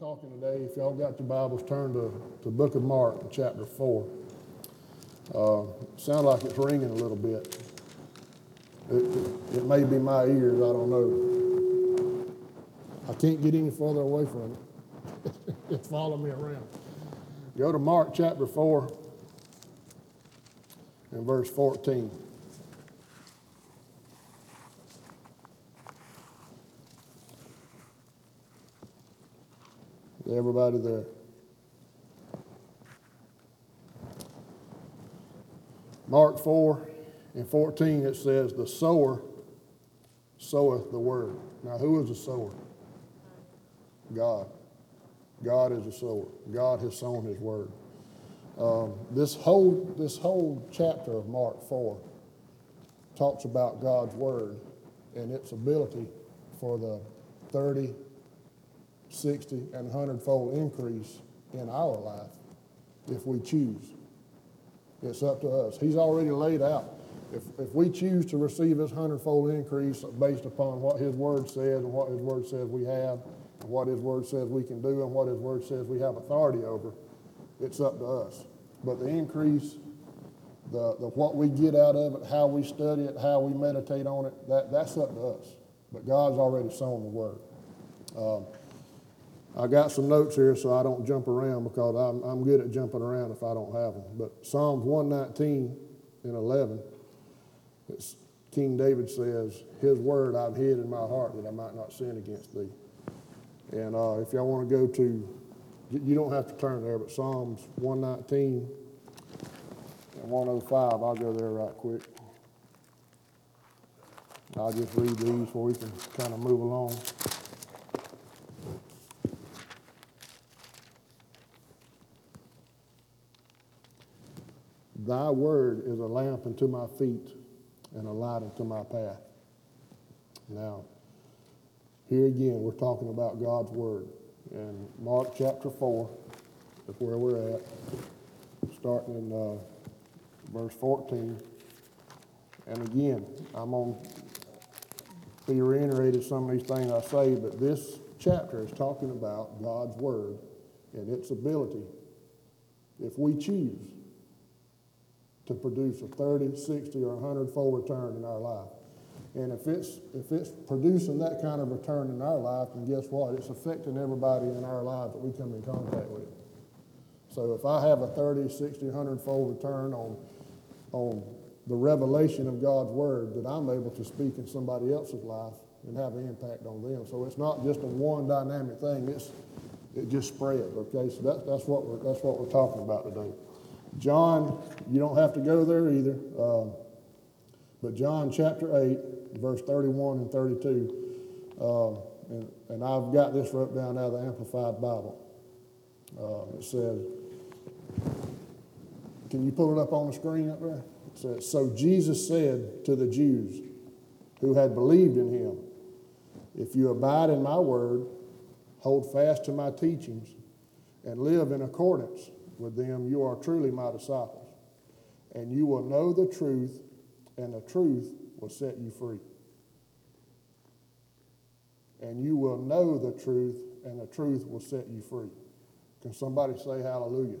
talking today. If y'all got your Bibles, turn to the book of Mark, chapter 4. Uh, sound like it's ringing a little bit. It, it, it may be my ears, I don't know. I can't get any further away from it. it's following me around. Go to Mark chapter 4 and verse 14. Everybody there. Mark 4 and 14, it says, The sower soweth the word. Now, who is the sower? God. God is the sower. God has sown his word. Um, this, whole, this whole chapter of Mark 4 talks about God's word and its ability for the 30, 60, and 100 fold increase in our life if we choose. It's up to us. He's already laid out. If, if we choose to receive His hundredfold increase based upon what His Word says and what His Word says we have, and what His Word says we can do, and what His Word says we have authority over, it's up to us. But the increase, the, the what we get out of it, how we study it, how we meditate on it, that, that's up to us. But God's already sown the Word. Um, I got some notes here so I don't jump around because I'm, I'm good at jumping around if I don't have them. But Psalms 119 and 11, King David says, His word I've hid in my heart that I might not sin against thee. And uh, if y'all want to go to, you don't have to turn there, but Psalms 119 and 105, I'll go there right quick. I'll just read these so we can kind of move along. Thy word is a lamp unto my feet and a light unto my path. Now, here again, we're talking about God's word. And Mark chapter 4 is where we're at, starting in uh, verse 14. And again, I'm going to be reiterated some of these things I say, but this chapter is talking about God's word and its ability, if we choose, to produce a 30, 60, or 100 fold return in our life. And if it's, if it's producing that kind of return in our life, then guess what? It's affecting everybody in our life that we come in contact with. So if I have a 30, 60, 100 fold return on, on the revelation of God's word, that I'm able to speak in somebody else's life and have an impact on them. So it's not just a one dynamic thing, it's, it just spreads, okay? So that, that's, what we're, that's what we're talking about today. John, you don't have to go there either, uh, but John chapter 8, verse 31 and 32, uh, and, and, I've got this wrote down out of the Amplified Bible. Uh, it says, can you pull it up on the screen up there? It says, So Jesus said to the Jews who had believed in him, If you abide in my word, hold fast to my teachings, and live in accordance with them, you are truly my disciples. And you will know the truth, and the truth will set you free. And you will know the truth, and the truth will set you free. Can somebody say hallelujah? hallelujah.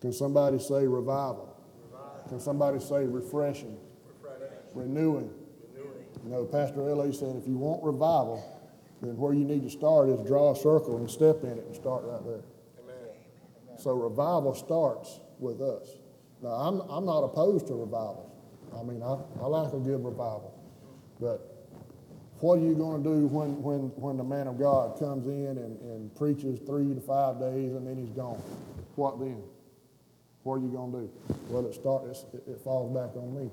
Can somebody say revival? revival? Can somebody say refreshing? Renewing. Renewing. You know, Pastor L.A. said if you want revival, then where you need to start is draw a circle and step in it and start right there. So revival starts with us. Now, I'm, I'm not opposed to revival. I mean, I, I like a good revival. But what are you going to do when, when, when the man of God comes in and, and preaches three to five days and then he's gone? What then? What are you going to do? Well, it, starts, it, it falls back on me.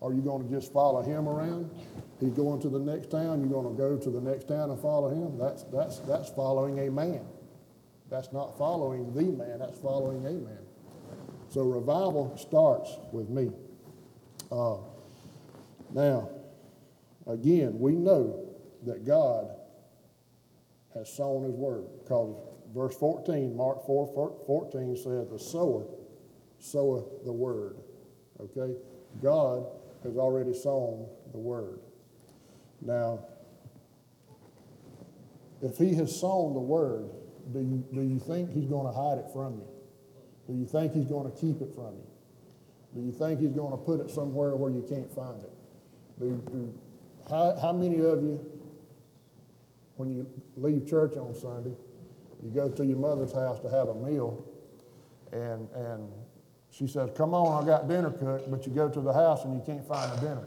Are you going to just follow him around? He's going to the next town. You're going to go to the next town and follow him? That's, that's, that's following a man. That's not following the man, that's following a man. So revival starts with me. Uh, now, again, we know that God has sown his word because verse 14, Mark 4 14 says, The sower soweth the word. Okay? God has already sown the word. Now, If he has sown the word, do you, do you think he's going to hide it from you? Do you think he's going to keep it from you? Do you think he's going to put it somewhere where you can't find it? Do, do, how, how many of you, when you leave church on Sunday, you go to your mother's house to have a meal, and, and she says, Come on, I got dinner cooked, but you go to the house and you can't find the dinner.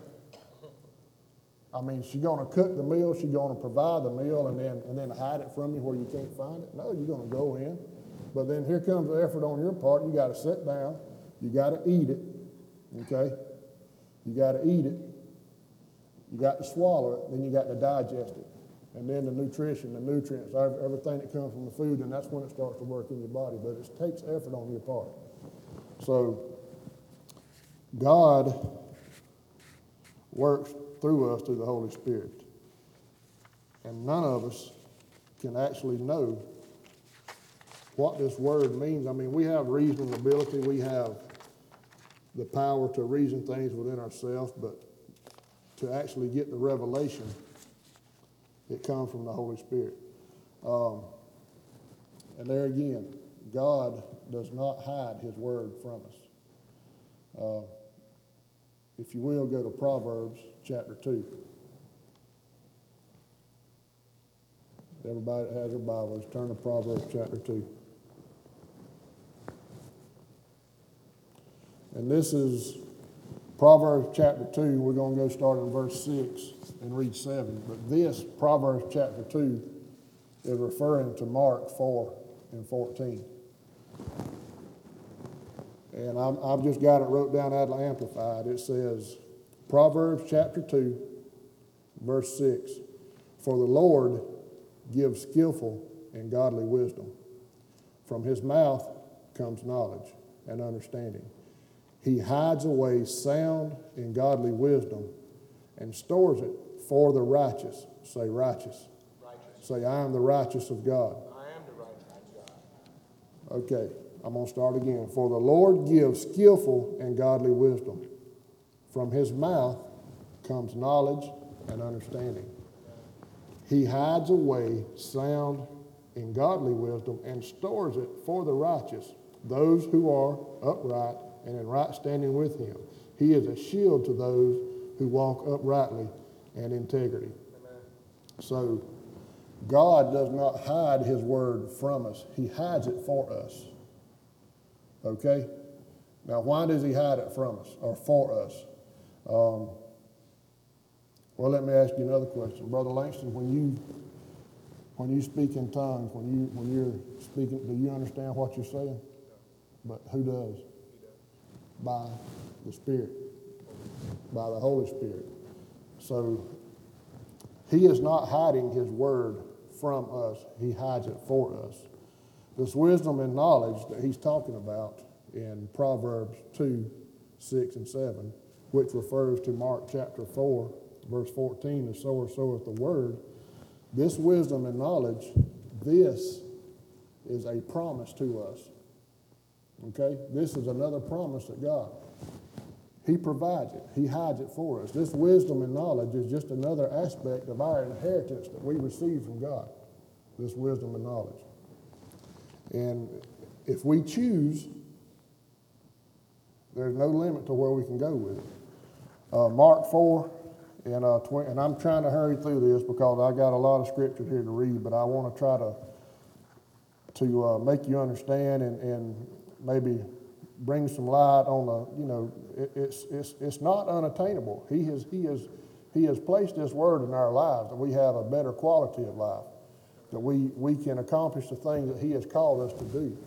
I mean, she's going to cook the meal, she's going to provide the meal, and then, and then hide it from you where you can't find it? No, you're going to go in. But then here comes the effort on your part. You got to sit down, you got to eat it, okay? You got to eat it, you got to swallow it, then you got to digest it. And then the nutrition, the nutrients, everything that comes from the food, and that's when it starts to work in your body. But it takes effort on your part. So, God works through us through the Holy Spirit. And none of us can actually know what this word means. I mean, we have reasoning ability, we have the power to reason things within ourselves, but to actually get the revelation, it comes from the Holy Spirit. Um, and there again, God does not hide his word from us. Uh, if you will, go to Proverbs chapter 2. Everybody that has their Bibles, turn to Proverbs chapter 2. And this is Proverbs chapter 2. We're going to go start in verse 6 and read 7. But this, Proverbs chapter 2, is referring to Mark 4 and 14. And i have just got it wrote down out of Amplified. It says, Proverbs chapter 2, verse 6 For the Lord gives skillful and godly wisdom. From his mouth comes knowledge and understanding. He hides away sound and godly wisdom and stores it for the righteous. Say righteous. righteous. Say, I am the righteous of God. I am the righteous of God. Okay. I'm going to start again. For the Lord gives skillful and godly wisdom. From his mouth comes knowledge and understanding. He hides away sound and godly wisdom and stores it for the righteous, those who are upright and in right standing with him. He is a shield to those who walk uprightly and integrity. Amen. So, God does not hide his word from us, he hides it for us. Okay? Now, why does he hide it from us or for us? Um, well, let me ask you another question. Brother Langston, when you when you speak in tongues, when you when you're speaking, do you understand what you're saying? But who does? By the Spirit. By the Holy Spirit. So he is not hiding his word from us, he hides it for us. This wisdom and knowledge that he's talking about in Proverbs 2 6 and 7, which refers to Mark chapter 4, verse 14, the sower soweth the word. This wisdom and knowledge, this is a promise to us. Okay? This is another promise that God. He provides it. He hides it for us. This wisdom and knowledge is just another aspect of our inheritance that we receive from God. This wisdom and knowledge. And if we choose, there's no limit to where we can go with it. Uh, Mark 4, and, uh, and I'm trying to hurry through this because I got a lot of scripture here to read, but I want to try to, to uh, make you understand and, and maybe bring some light on the, you know, it, it's, it's, it's not unattainable. He has, he, has, he has placed this word in our lives that we have a better quality of life that we, we can accomplish the things that He has called us to do.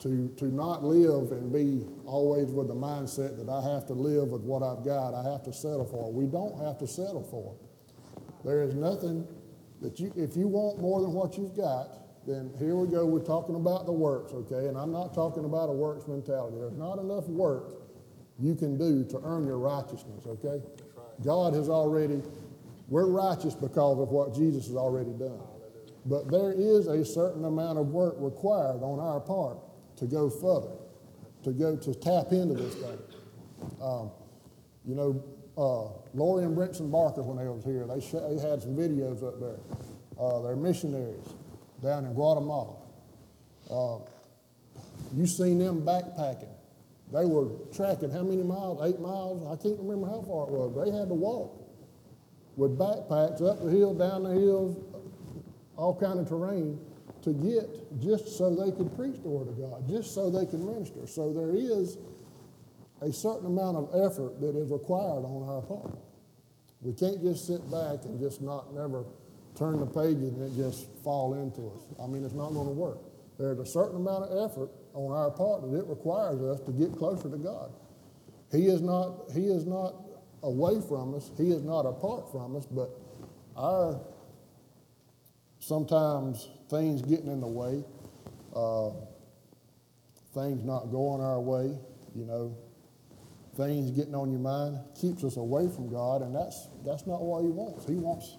To, to not live and be always with the mindset that I have to live with what I've got, I have to settle for. We don't have to settle for. it. There is nothing that you, if you want more than what you've got, then here we go. We're talking about the works, okay? And I'm not talking about a works mentality. There's not enough work you can do to earn your righteousness, okay? God has already, we're righteous because of what Jesus has already done. But there is a certain amount of work required on our part to go further, to go to tap into this thing. Um, you know, uh, Lori and Brinson Barker, when they was here, they, sh- they had some videos up there Uh, they're missionaries down in Guatemala. Uh, you seen them backpacking. They were tracking how many miles? Eight miles? I can't remember how far it was. They had to walk with backpacks up the hill, down the hills, all kind of terrain to get just so they could preach the Word of God, just so they can minister. So there is a certain amount of effort that is required on our part. We can't just sit back and just not never turn the page and it just fall into us. I mean, it's not going to work. There's a certain amount of effort on our part that it requires us to get closer to God. He is not, he is not away from us. He is not apart from us, but our sometimes things getting in the way, uh, things not going our way, you know, things getting on your mind keeps us away from God, and that's that's not what He wants. He wants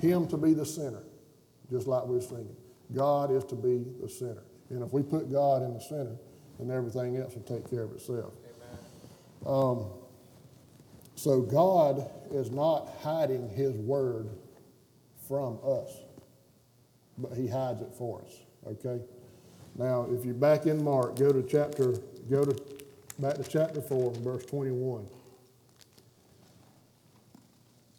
Him to be the center, just like we're singing. God is to be the center, and if we put God in the center, then everything else will take care of itself. Um, so God is not hiding His word from us, but He hides it for us. Okay. Now, if you're back in Mark, go to chapter, go to back to chapter four, verse twenty-one.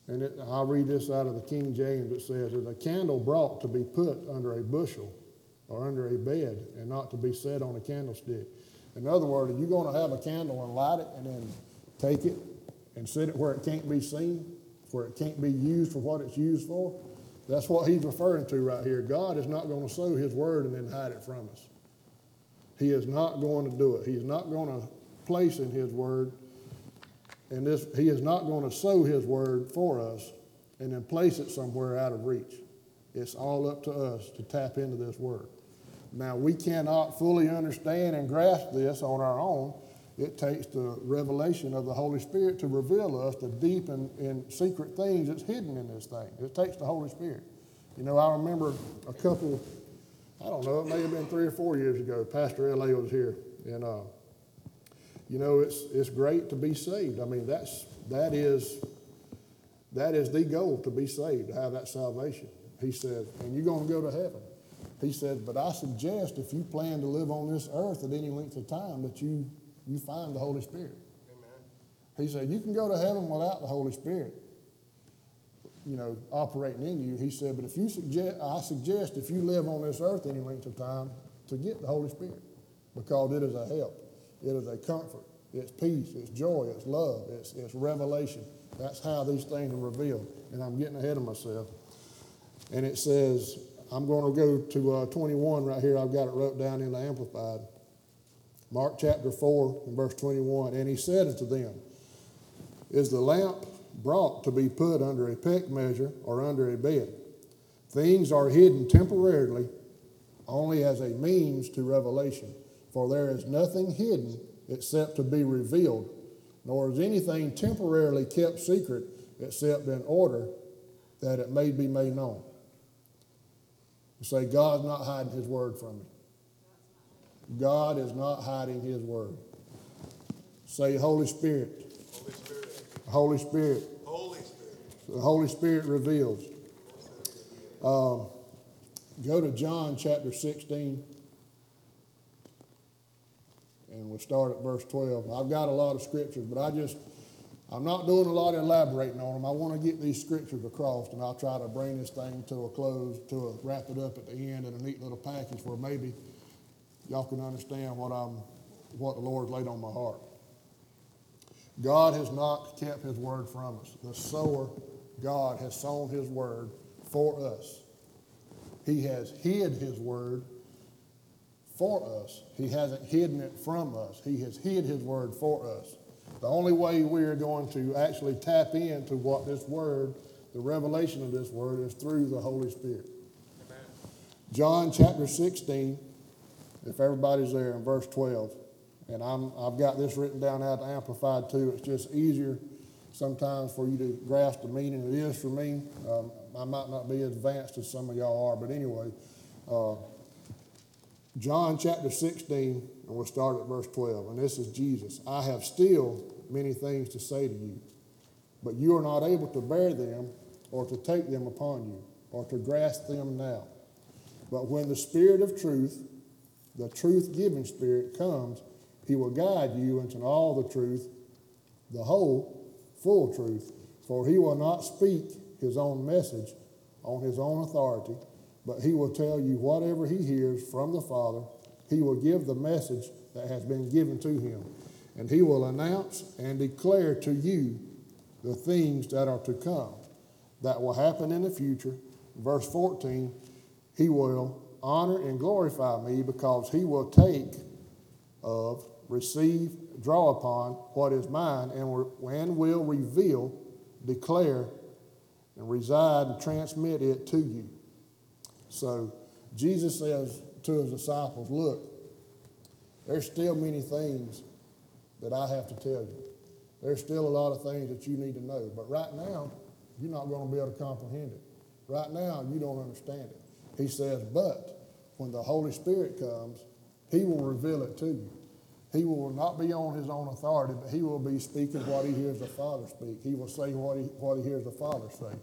And it, I'll read this out of the King James. It says, "Is a candle brought to be put under a bushel or under a bed, and not to be set on a candlestick." In other words, are you going to have a candle and light it, and then take it and set it where it can't be seen, where it can't be used for what it's used for? That's what he's referring to right here. God is not going to sow his word and then hide it from us. He is not going to do it. He is not going to place in his word, and this he is not going to sow his word for us and then place it somewhere out of reach. It's all up to us to tap into this word. Now we cannot fully understand and grasp this on our own. It takes the revelation of the Holy Spirit to reveal us the deep and, and secret things that's hidden in this thing. It takes the Holy Spirit. You know, I remember a couple, I don't know, it may have been three or four years ago, Pastor L.A. was here. And, uh, you know, it's, it's great to be saved. I mean, that's, that, is, that is the goal, to be saved, to have that salvation. He said, and you're going to go to heaven. He said, but I suggest if you plan to live on this earth at any length of time that you, you find the Holy Spirit. Amen. He said, you can go to heaven without the Holy Spirit, you know, operating in you. He said, but if you suggest, I suggest if you live on this earth any length of time to get the Holy Spirit because it is a help. It is a comfort. It's peace. It's joy. It's love. It's, it's revelation. That's how these things are revealed. And I'm getting ahead of myself. And it says, I'm going to go to uh, 21 right here. I've got it wrote down in the Amplified. Mark chapter 4 and verse 21. And he said unto them, Is the lamp brought to be put under a peck measure or under a bed? Things are hidden temporarily only as a means to revelation. For there is nothing hidden except to be revealed, nor is anything temporarily kept secret except in order that it may be made known. You say, God's not hiding his word from me. God is not hiding his word. Say, Holy Spirit. Holy Spirit. Holy Spirit. Holy Spirit. The Holy Spirit reveals. Um, go to John chapter 16 and we'll start at verse 12. I've got a lot of scriptures, but I just, I'm not doing a lot of elaborating on them. I want to get these scriptures across, and I'll try to bring this thing to a close, to a, wrap it up at the end in a neat little package where maybe y'all can understand what I'm, what the Lord laid on my heart. God has not kept His word from us. The sower, God, has sown His word for us. He has hid His word for us. He hasn't hidden it from us. He has hid His Word for us. The only way we are going to actually tap into what this Word, the revelation of this Word, is through the Holy Spirit. Amen. John chapter 16, if everybody's there, in verse 12. And I'm, I've got this written down out Amplified too. It's just easier sometimes for you to grasp the meaning. It is for me. Um, I might not be as advanced as some of y'all are, but anyway, uh, John chapter 16, and we'll start at verse 12. And this is Jesus. I have still many things to say to you, but you are not able to bear them or to take them upon you. or to grasp them now. But when the Spirit of truth, the truth giving Spirit, comes, he will guide you into all the truth, the whole, full truth. For he will not speak his own message on his own authority, but he will tell you whatever he hears from the Father. He will give the message that has been given to him, and he will announce and declare to you the things that are to come, that will happen in the future. Verse 14, he will honor and glorify me because he will take of, receive, draw upon what is mine, and, will reveal, declare, and reside and transmit it to you. So Jesus says to his disciples, Look, there's still many things that I have to tell you. There's still a lot of things that you need to know. But right now, you're not going to be able to comprehend it. Right now, you don't understand it. He says, But when the Holy Spirit comes, He will reveal it to you. He will not be on His own authority, but He will be speaking what He hears the Father speak. He will say what He, what he hears the Father say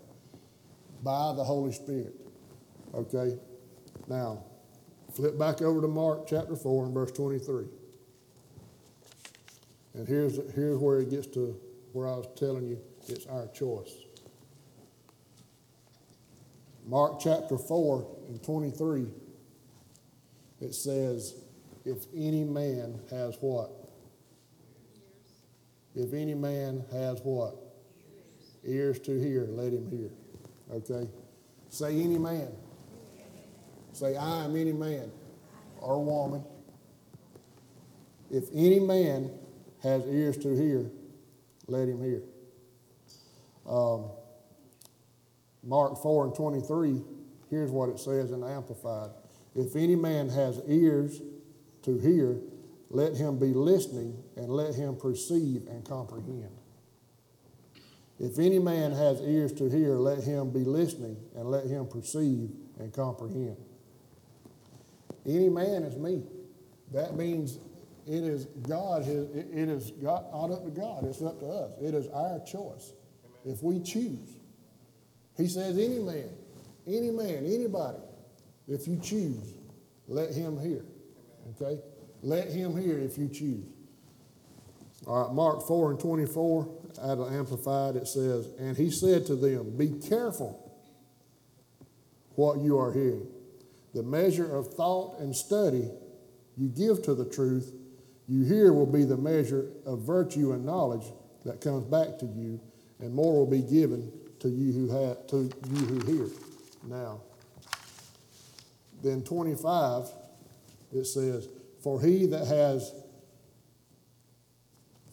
by the Holy Spirit. Okay? Now, flip back over to Mark chapter 4 and verse 23. And here's, here's where it gets to where I was telling you it's our choice. Mark chapter 4 and 23, it says, If any man has what? If any man has what? Ears to hear, let him hear. Okay? Say any man. Say, I am any man or woman. If any man has ears to hear, let him hear. Um, Mark 4 and 23, here's what it says in Amplified. If any man has ears to hear, let him be listening and let him perceive and comprehend. If any man has ears to hear, let him be listening and let him perceive and comprehend. Any man is me. That means it is God, it is God, not up to God, it's up to us. It is our choice if we choose. He says, any man, any man, anybody, if you choose, let him hear. Okay? Let him hear if you choose. All right, Mark 4 and 24, out of Amplified, it says, And he said to them, Be careful what you are hearing. The measure of thought and study you give to the truth you hear will be the measure of virtue and knowledge that comes back to you, and more will be given to you who have, to you who hear. Now, then 25, it says, For he that has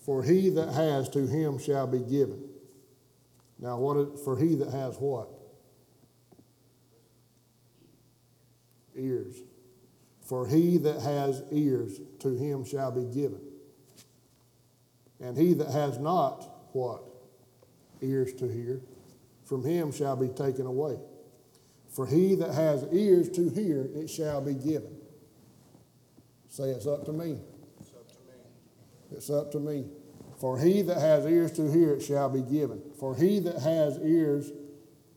for he that has to him shall be given. Now, what is, for he that has what? Ears. For he that has ears, to him shall be given. And he that has not what? Ears to hear, from him shall be taken away. For he that has ears to hear, it shall be given. Say, it's up to me. It's up to me. It's up to me. For he that has ears to hear, it shall be given. For he that has ears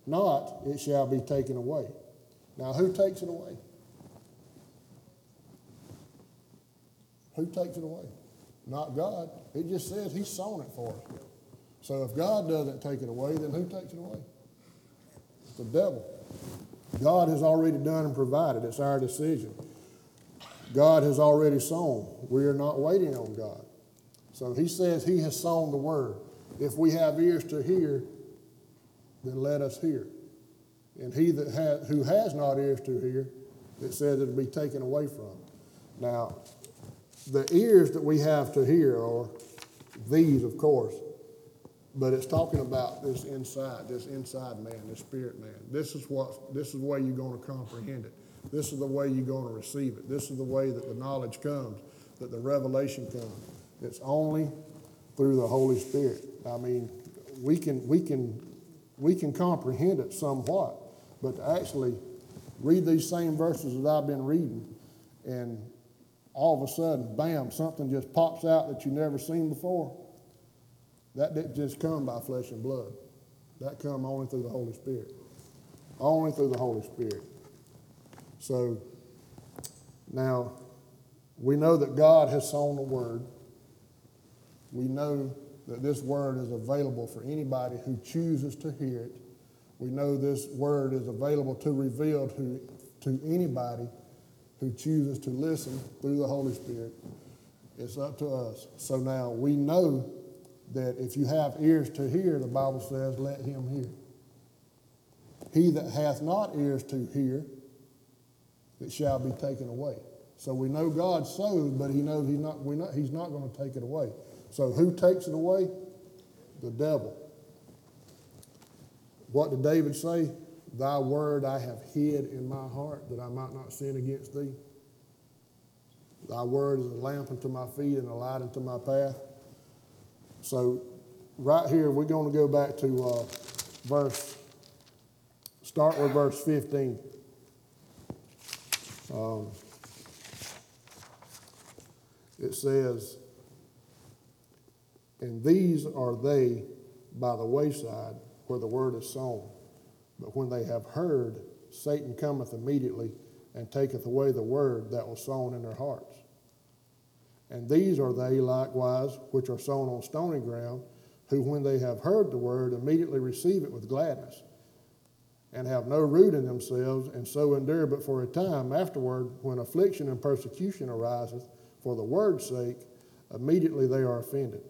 not, it shall be taken away. Now, who takes it away? Who takes it away? Not God. It just says He's sown it for us. So if God doesn't take it away, then who takes it away? It's the devil. God has already done and provided. It's our decision. God has already sown. We are not waiting on God. So He says He has sown the word. If we have ears to hear, then let us hear. And he that has, who has not ears to hear, it says it'll be taken away from. Now, the ears that we have to hear are these, of course, but it's talking about this inside, this inside man, this spirit man. This is what, this is the way you're going to comprehend it. This is the way you're going to receive it. This is the way that the knowledge comes, that the revelation comes. It's only through the Holy Spirit. I mean, we can, we can, we can comprehend it somewhat, but to actually read these same verses that I've been reading and all of a sudden, bam, something just pops out that you've never seen before. That didn't just come by flesh and blood. That come only through the Holy Spirit. only through the Holy Spirit. So now we know that God has sown the word. We know that this word is available for anybody who chooses to hear it. We know this word is available to reveal to, to anybody who chooses to listen through the Holy Spirit. It's up to us. So now we know that if you have ears to hear, the Bible says, let him hear. He that hath not ears to hear, it shall be taken away. So we know God sowed, but he knows he's not, we he's not going to take it away. So who takes it away? The devil. What did David say? Thy word I have hid in my heart that I might not sin against thee. Thy word is a lamp unto my feet and a light unto my path. So, right here, we're going to go back to uh, verse, start with verse 15. Um, it says, And these are they by the wayside where the word is sown. But when they have heard, Satan cometh immediately and taketh away the word that was sown in their hearts. And these are they likewise which are sown on stony ground, who when they have heard the word immediately receive it with gladness, and have no root in themselves, and so endure but for a time. Afterward, when affliction and persecution ariseth for the word's sake, immediately they are offended.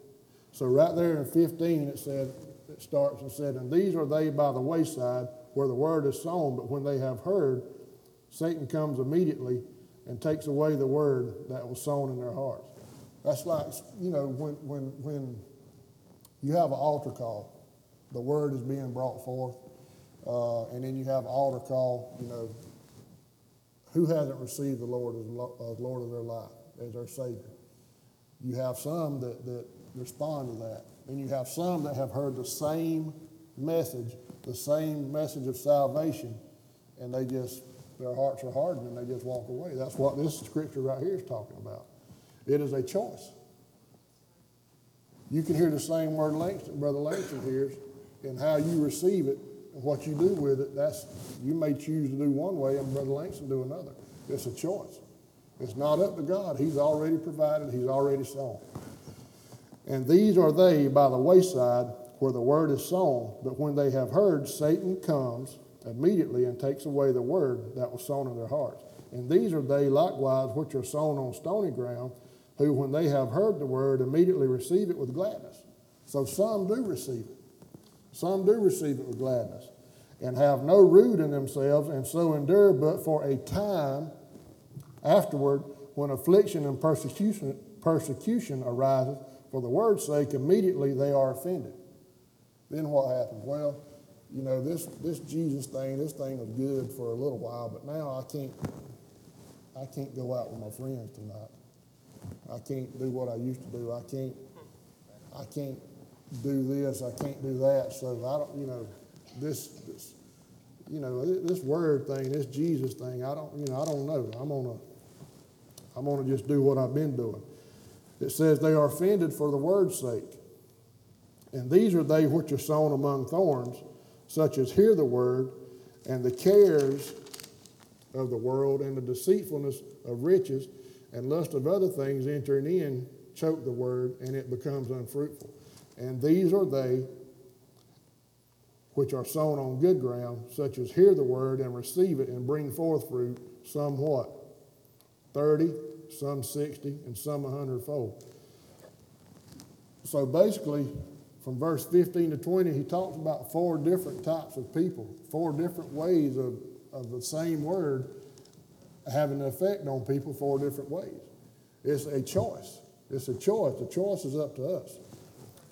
So right there in 15 it said, it starts and said, And these are they by the wayside where the word is sown, but when they have heard, Satan comes immediately and takes away the word that was sown in their hearts. That's like, you know, when, when, when you have an altar call, the word is being brought forth, uh, and then you have an altar call, you know, who hasn't received the Lord as Lord of their life, as their Savior? You have some that, that respond to that. And you have some that have heard the same message, the same message of salvation, and they just, their hearts are hardened and they just walk away. That's what this scripture right here is talking about. It is a choice. You can hear the same word Langston, Brother Langston hears, and how you receive it and what you do with it, that's you may choose to do one way and Brother Langston do another. It's a choice. It's not up to God. He's already provided, He's already sown. And these are they by the wayside where the word is sown, but when they have heard, Satan comes immediately and takes away the word that was sown in their hearts. And these are they likewise which are sown on stony ground, who, when they have heard the word, immediately receive it with gladness. So some do receive it. Some do receive it with gladness and have no root in themselves, and so endure but for a time afterward when affliction and persecution, persecution arises for the word's sake, immediately they are offended. Then what happens? Well, you know, this, this Jesus thing, this thing was good for a little while, but now I can't, I can't go out with my friends tonight. I can't do what I used to do. I can't, I can't do this. I can't do that. So I don't, you know, this, this you know, this word thing, this Jesus thing, I don't, you know, I don't know. I'm gonna, I'm gonna just do what I've been doing. It says they are offended for the word's sake. And these are they which are sown among thorns, such as hear the word, and the cares of the world and the deceitfulness of riches and lust of other things entering in choke the word, and it becomes unfruitful. And these are they which are sown on good ground, such as hear the word and receive it and bring forth fruit, somewhat 30, some 60, and some 100 fold. So basically, from verse 15 to 20, he talks about four different types of people, four different ways of, of the same word having an effect on people four different ways. It's a choice. It's a choice. The choice is up to us.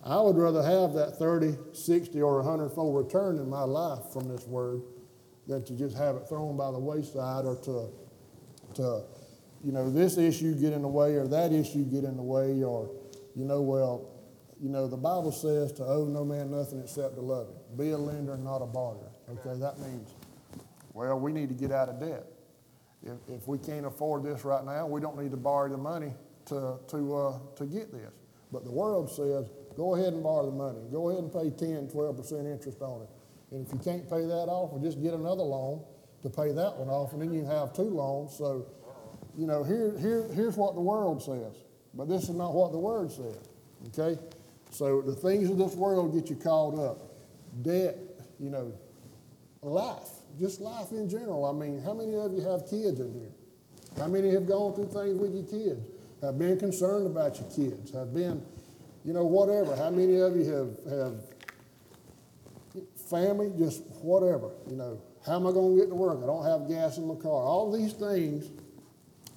I would rather have that 30, 60, or 100 fold return in my life from this word than to just have it thrown by the wayside or to, to you know, this issue get in the way or that issue get in the way or, you know, well, you know, the Bible says to owe no man nothing except to love him. Be a lender not a borrower. Okay, that means, well, we need to get out of debt. If, if we can't afford this right now, we don't need to borrow the money to, to, uh, to get this. But the world says, go ahead and borrow the money. Go ahead and pay 10, 12% interest on it. And if you can't pay that off, well, just get another loan to pay that one off, and then you have two loans. So, you know, here, here, here's what the world says, but this is not what the word says. Okay? So the things of this world get you caught up. Debt, you know, life, just life in general. I mean, how many of you have kids in here? How many have gone through things with your kids? Have been concerned about your kids? Have been, you know, whatever. How many of you have, have family, just whatever, you know, how am I going to get to work? I don't have gas in my car. All these things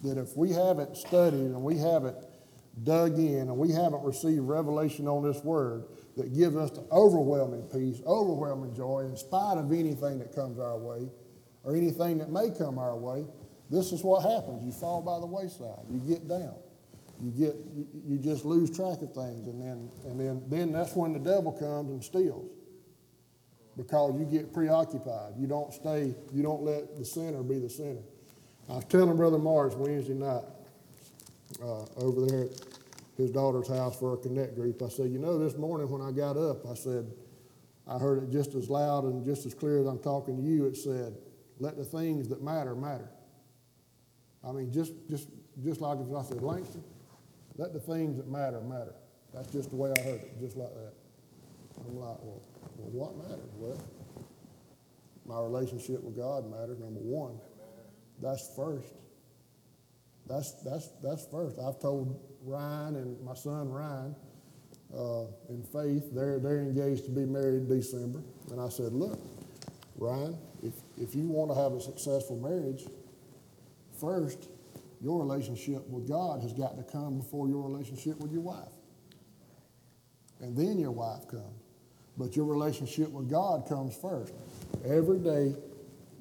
that if we haven't studied and we haven't dug in and we haven't received revelation on this word that gives us the overwhelming peace, overwhelming joy, in spite of anything that comes our way or anything that may come our way, this is what happens. You fall by the wayside. You get down. You get you, just lose track of things and then and then then that's when the devil comes and steals because you get preoccupied. You don't stay, you don't let the center be the center. I was telling Brother Morris Wednesday night uh, over there his daughter's house for a connect group. I said, you know, this morning when I got up, I said, I heard it just as loud and just as clear as I'm talking to you. It said, let the things that matter matter. I mean, just, just, just like if I said, Langston, let the things that matter matter. That's just the way I heard it, just like that. I'm like, well, well, what matters? Well, my relationship with God matters, number one. That's first. That's, that's, that's first. I've told Ryan and my son Ryan uh, in faith, they're, they're engaged to be married in December. And I said, look, Ryan, if, if you want to have a successful marriage, first, your relationship with God has got to come before your relationship with your wife. And then your wife comes. But your relationship with God comes first. Every day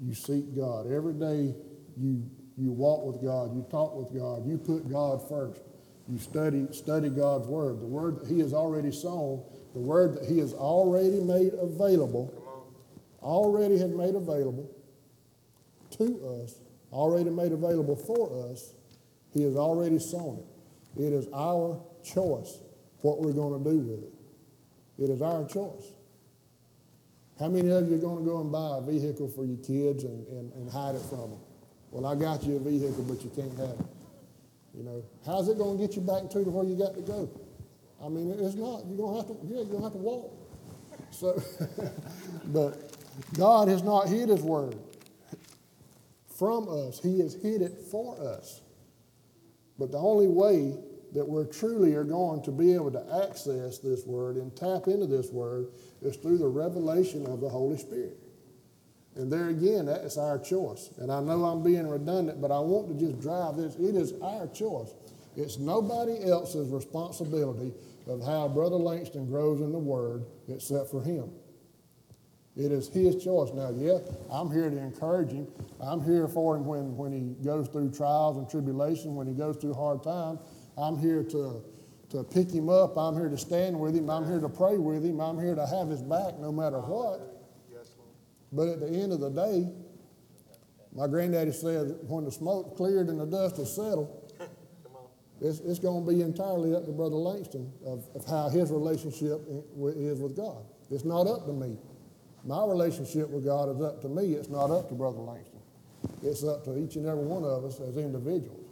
you seek God. Every day you, you walk with God. You talk with God. You put God first. You study, study God's Word. The Word that He has already sown, the Word that He has already made available, already had made available to us, already made available for us. He has already sown it. It is our choice what we're going to do with it. It is our choice. How many of you are going to go and buy a vehicle for your kids and, and, and hide it from them? Well, I got you a vehicle, but you can't have it. You know, how's it going to get you back to where you got to go? I mean, it's not. You're going to have to, yeah, you're going to have to walk. So, but God has not hid His word from us. He has hid it for us. But the only way that we're truly are going to be able to access this word and tap into this word is through the revelation of the Holy Spirit. And there again, that is our choice. And I know I'm being redundant, but I want to just drive this. It is our choice. It's nobody else's responsibility of how Brother Langston grows in the Word except for him. It is his choice. Now, yeah, I'm here to encourage him. I'm here for him when, when he goes through trials and tribulation, when he goes through hard times. I'm here to, to pick him up. I'm here to stand with him. I'm here to pray with him. I'm here to have his back no matter what. But at the end of the day, my granddaddy said when the smoke cleared and the dust has settled, it's, it's going to be entirely up to Brother Langston of, of how his relationship is with God. It's not up to me. My relationship with God is up to me. It's not up to Brother Langston. It's up to each and every one of us as individuals.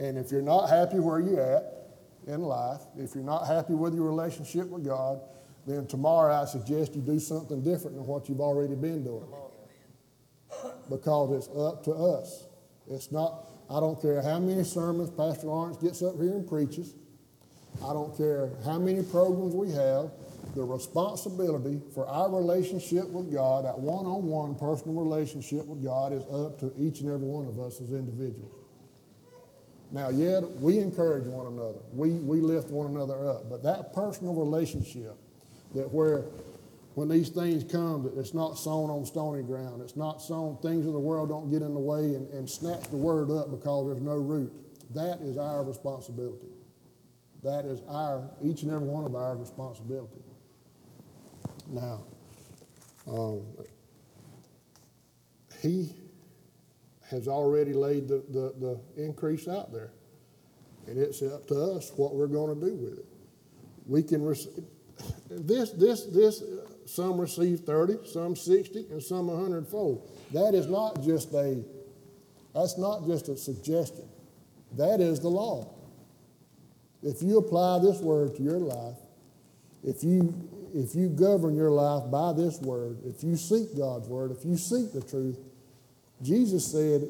And if you're not happy where you're at in life, if you're not happy with your relationship with God, then tomorrow I suggest you do something different than what you've already been doing. Because it's up to us. It's not, I don't care how many sermons Pastor Lawrence gets up here and preaches. I don't care how many programs we have. The responsibility for our relationship with God, that one on one personal relationship with God, is up to each and every one of us as individuals. Now, yet we encourage one another, we, we lift one another up, but that personal relationship, that where when these things come, that it's not sown on stony ground, it's not sown, things of the world don't get in the way and, and snatch the word up because there's no root. That is our responsibility. That is our, each and every one of our responsibility. Now, um, he has already laid the, the, the increase out there. And it's up to us what we're going to do with it. We can, rec- this, this, this uh, some receive 30, some 60, and some a hundredfold. That is not just a, that's not just a suggestion. That is the law. If you apply this word to your life, if you, if you govern your life by this word, if you seek God's word, if you seek the truth, Jesus said,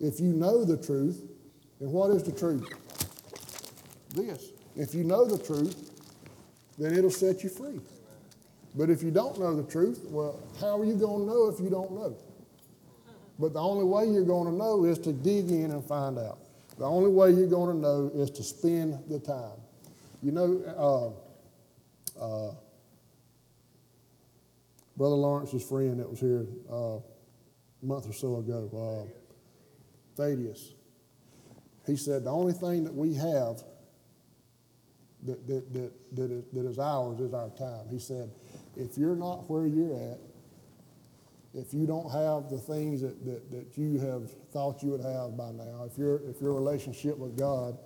if you know the truth, and what is the truth? This. If you know the truth, then it'll set you free. But if you don't know the truth, well, how are you going to know if you don't know? But the only way you're going to know is to dig in and find out. The only way you're going to know is to spend the time. You know, uh, uh, Brother Lawrence's friend that was here uh, a month or so ago, uh, Thaddeus, he said the only thing that we have that, that, that, that, is, ours is our time. He said, if you're not where you're at, if you don't have the things that, that, that you have thought you would have by now, if, your if your relationship with God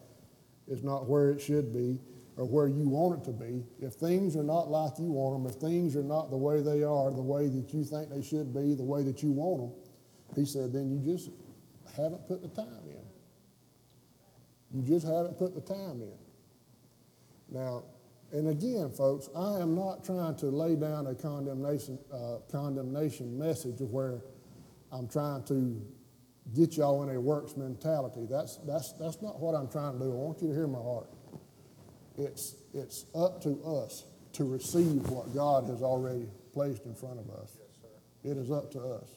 is not where it should be or where you want it to be, if things are not like you want them, if things are not the way they are, the way that you think they should be, the way that you want them, he said, then you just haven't put the time in. You just haven't put the time in. Now, and again, folks, I am not trying to lay down a condemnation, uh, condemnation message of where I'm trying to get y'all in a works mentality. That's, that's, that's not what I'm trying to do. I want you to hear my heart. It's, it's up to us to receive what God has already placed in front of us. It is up to us.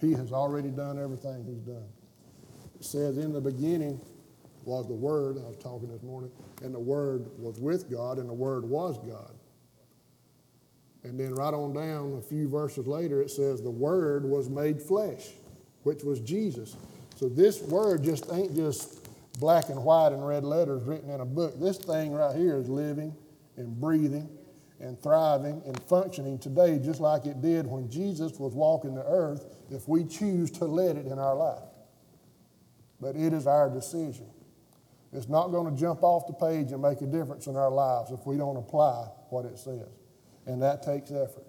He has already done everything He's done. It says, In the beginning was the Word. I was talking this morning and the Word was with God, and the Word was God. And then right on down, a few verses later, it says, The Word was made flesh, which was Jesus. So this Word just ain't just black and white and red letters written in a book. This thing right here is living and breathing and thriving and functioning today just like it did when Jesus was walking the earth if we choose to let it in our life. But it is our decision. It's not going to jump off the page and make a difference in our lives if we don't apply what it says. And that takes effort.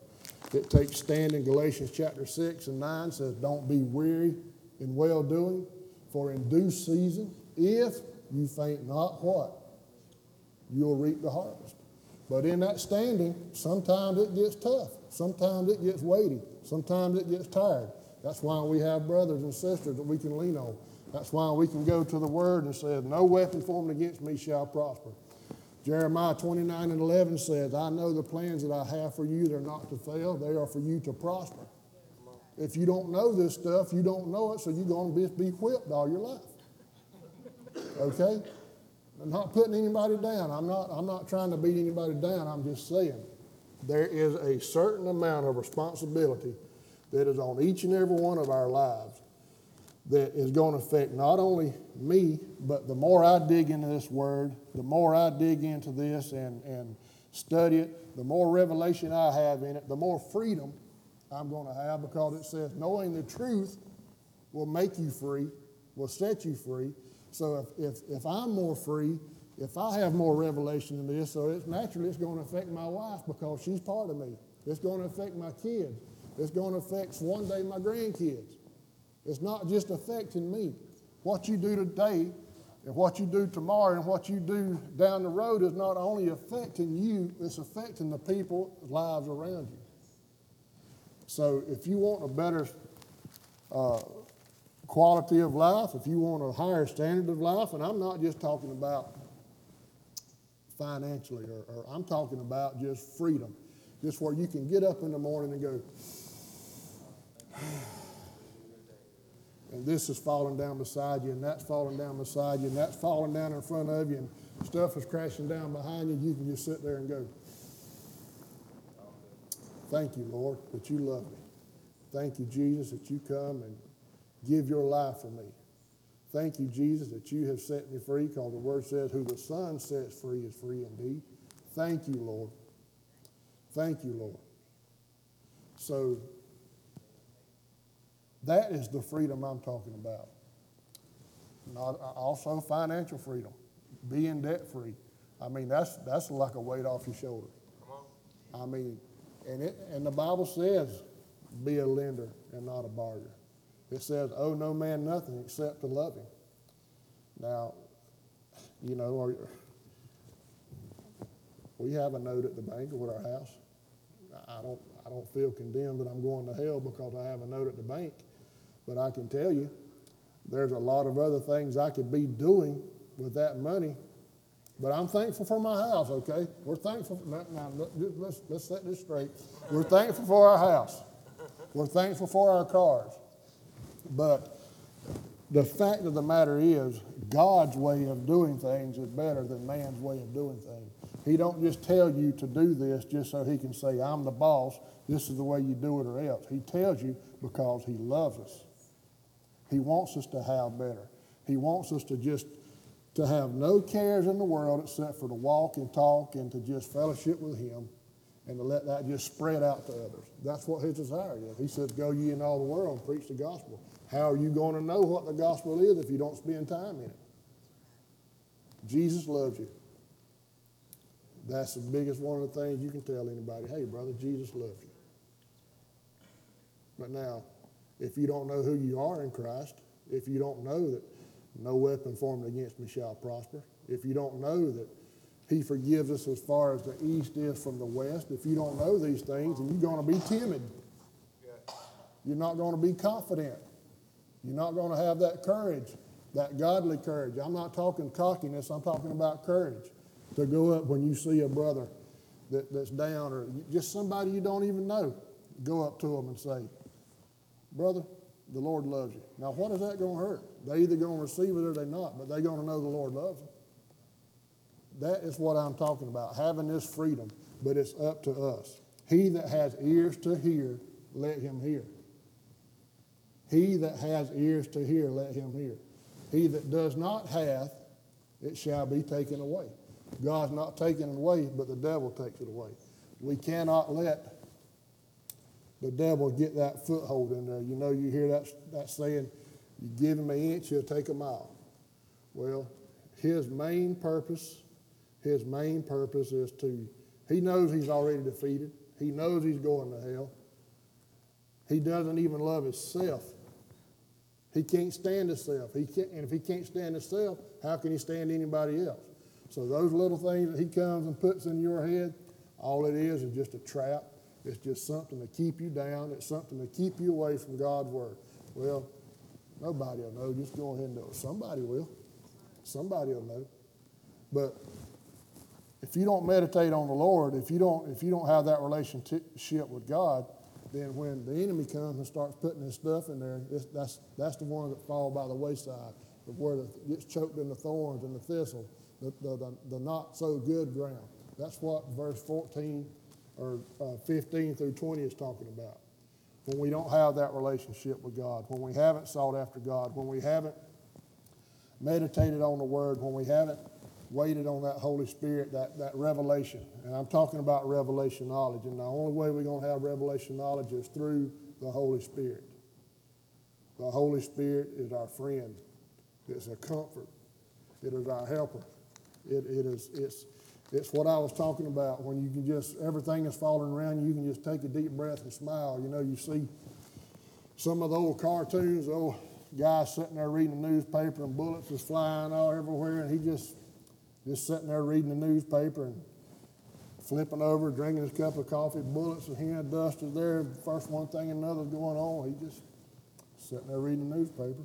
It takes standing. Galatians chapter 6 and 9 says, Don't be weary in well doing, for in due season, if you faint not, what? You'll reap the harvest. But in that standing, sometimes it gets tough. Sometimes it gets weighty. Sometimes it gets tired. That's why we have brothers and sisters that we can lean on. That's why we can go to the Word and say, No weapon formed against me shall prosper. Jeremiah 29 and 11 says, I know the plans that I have for you, they're not to fail, they are for you to prosper. If you don't know this stuff, you don't know it, so you're going to be, whipped all your life. Okay? I'm not putting anybody down. I'm not, I'm not trying to beat anybody down. I'm just saying there is a certain amount of responsibility that is on each and every one of our lives that is going to affect not only me, but the more I dig into this word, the more I dig into this and, and study it, the more revelation I have in it, the more freedom I'm going to have because it says knowing the truth will make you free, will set you free. So if, if, if I'm more free, if I have more revelation in this, so it's naturally it's going to affect my wife because she's part of me. It's going to affect my kids. It's going to affect one day my grandkids. It's not just affecting me. What you do today and what you do tomorrow and what you do down the road is not only affecting you, it's affecting the people, lives around you. So if you want a better uh, quality of life, if you want a higher standard of life, and I'm not just talking about financially, or, or I'm talking about just freedom, just where you can get up in the morning and go, and this is falling down beside you, and that's falling down beside you, and that's falling down in front of you, and stuff is crashing down behind you, you can just sit there and go, Thank you, Lord, that you love me. Thank you, Jesus, that you come and give your life for me. Thank you, Jesus, that you have set me free, because the word says, Who the Son sets free is free indeed. Thank you, Lord. Thank you, Lord. So that is the freedom I'm talking about. Not, uh, also financial freedom, being debt free. I mean, that's, that's like a weight off your shoulder. I mean, And it, and the Bible says, be a lender and not a borrower. It says, owe no man nothing except to love him. Now, you know, are, we have a note at the bank with our house. I don't, I don't feel condemned that I'm going to hell because I have a note at the bank. But I can tell you, there's a lot of other things I could be doing with that money. But I'm thankful for my house, okay? We're thankful. Now, now let's, let's set this straight. We're thankful for our house. We're thankful for our cars. But the fact of the matter is, God's way of doing things is better than man's way of doing things. He don't just tell you to do this just so he can say, I'm the boss, this is the way you do it or else. He tells you because he loves us. He wants us to have better. He wants us to just to have no cares in the world except for to walk and talk and to just fellowship with him and to let that just spread out to others. That's what his desire is. He says, Go ye in all the world and preach the gospel. How are you going to know what the gospel is if you don't spend time in it? Jesus loves you. That's the biggest one of the things you can tell anybody. Hey, brother, Jesus loves you. But now, if you don't know who you are in Christ, if you don't know that no weapon formed against me shall prosper, if you don't know that he forgives us as far as the east is from the west, if you don't know these things, then you're going to be timid. You're not going to be confident. You're not going to have that courage, that godly courage. I'm not talking cockiness, I'm talking about courage to go up when you see a brother that, that's down or just somebody you don't even know. Go up to them and say, Brother, the Lord loves you. Now, what is that going to hurt? They either going to receive it or they're not, but they're going to know the Lord loves them. That is what I'm talking about, having this freedom, but it's up to us. He that has ears to hear, let him hear. He that has ears to hear, let him hear. He that does not hath, it shall be taken away. God's not taking it away, but the devil takes it away. We cannot let the devil get that foothold in there. You know, you hear that, that saying, you give him an inch, he'll take a mile. Well, his main purpose, his main purpose is to, he knows he's already defeated. He knows he's going to hell. He doesn't even love himself. He can't stand himself. He can't, and if he can't stand himself, how can he stand anybody else? So those little things that he comes and puts in your head, all it is is just a trap. It's just something to keep you down. It's something to keep you away from God's word. Well, nobody will know. Just go ahead and know. Somebody will. Somebody will know. But if you don't meditate on the Lord, if you don't, if you don't have that relationship with God, then when the enemy comes and starts putting his stuff in there, that's, that's the one that fall by the wayside, where it gets choked in the thorns and the thistle, the, the, the, the not so good ground. That's what verse 14 or uh, 15 through 20 is talking about. When we don't have that relationship with God, when we haven't sought after God, when we haven't meditated on the Word, when we haven't waited on that Holy Spirit, that, that revelation. And I'm talking about revelation knowledge. And the only way we're going to have revelation knowledge is through the Holy Spirit. The Holy Spirit is our friend. It's a comfort. It is our helper. It, it is, it's, it's what I was talking about when you can just, everything is falling around you, you can just take a deep breath and smile. You know, you see some of the old cartoons, the old guy sitting there reading the newspaper and bullets is flying all everywhere, and he just, just sitting there reading the newspaper and flipping over, drinking his cup of coffee, bullets and hand dust is there, first one thing and another's going on. He just sitting there reading the newspaper.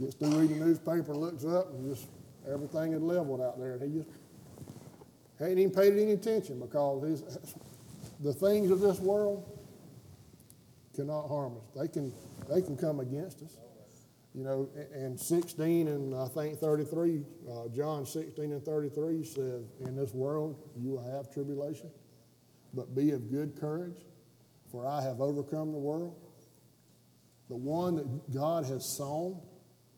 Gets through reading the newspaper, looks up, and just everything is leveled out there. And he just Ain't even paid any attention because the things of this world cannot harm us. They can, they can come against us. You know, and 16 and I think 33, uh, John 16 and 33 says, In this world you will have tribulation, but be of good courage, for I have overcome the world. The one that God has sown,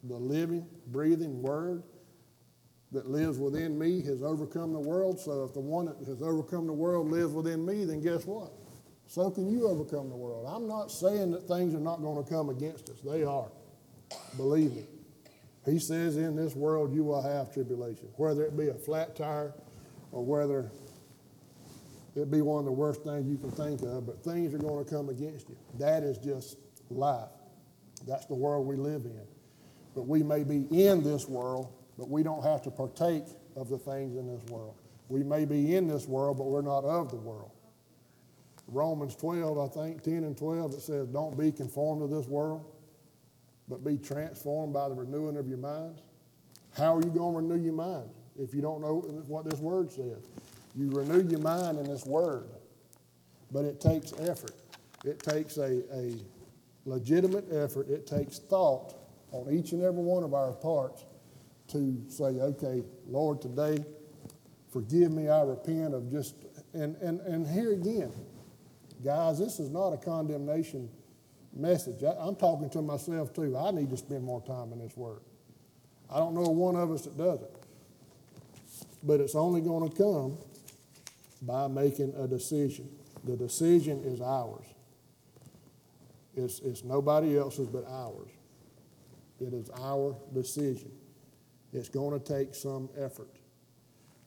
the living, breathing Word, that lives within me has overcome the world. So if the one that has overcome the world lives within me, then guess what? So can you overcome the world. I'm not saying that things are not going to come against us. They are. Believe me. He says, In this world you will have tribulation, whether it be a flat tire or whether It'd be one of the worst things you can think of, but things are going to come against you. That is just life. That's the world we live in. But we may be in this world, but we don't have to partake of the things in this world. We may be in this world, but we're not of the world. Romans 12, I think, 10 and 12, it says, Don't be conformed to this world, but be transformed by the renewing of your minds. How are you going to renew your mind if you don't know what this word says? You renew your mind in this word, but it takes effort. It takes a, a legitimate effort. It takes thought on each and every one of our parts to say, okay, Lord, today, forgive me, I repent of just, and, and, and here again, guys, this is not a condemnation message. I, I'm talking to myself too. I need to spend more time in this word. I don't know one of us that doesn't. But it's only going to come by making a decision. The decision is ours. It's, it's nobody else's but ours. It is our decision. It's going to take some effort.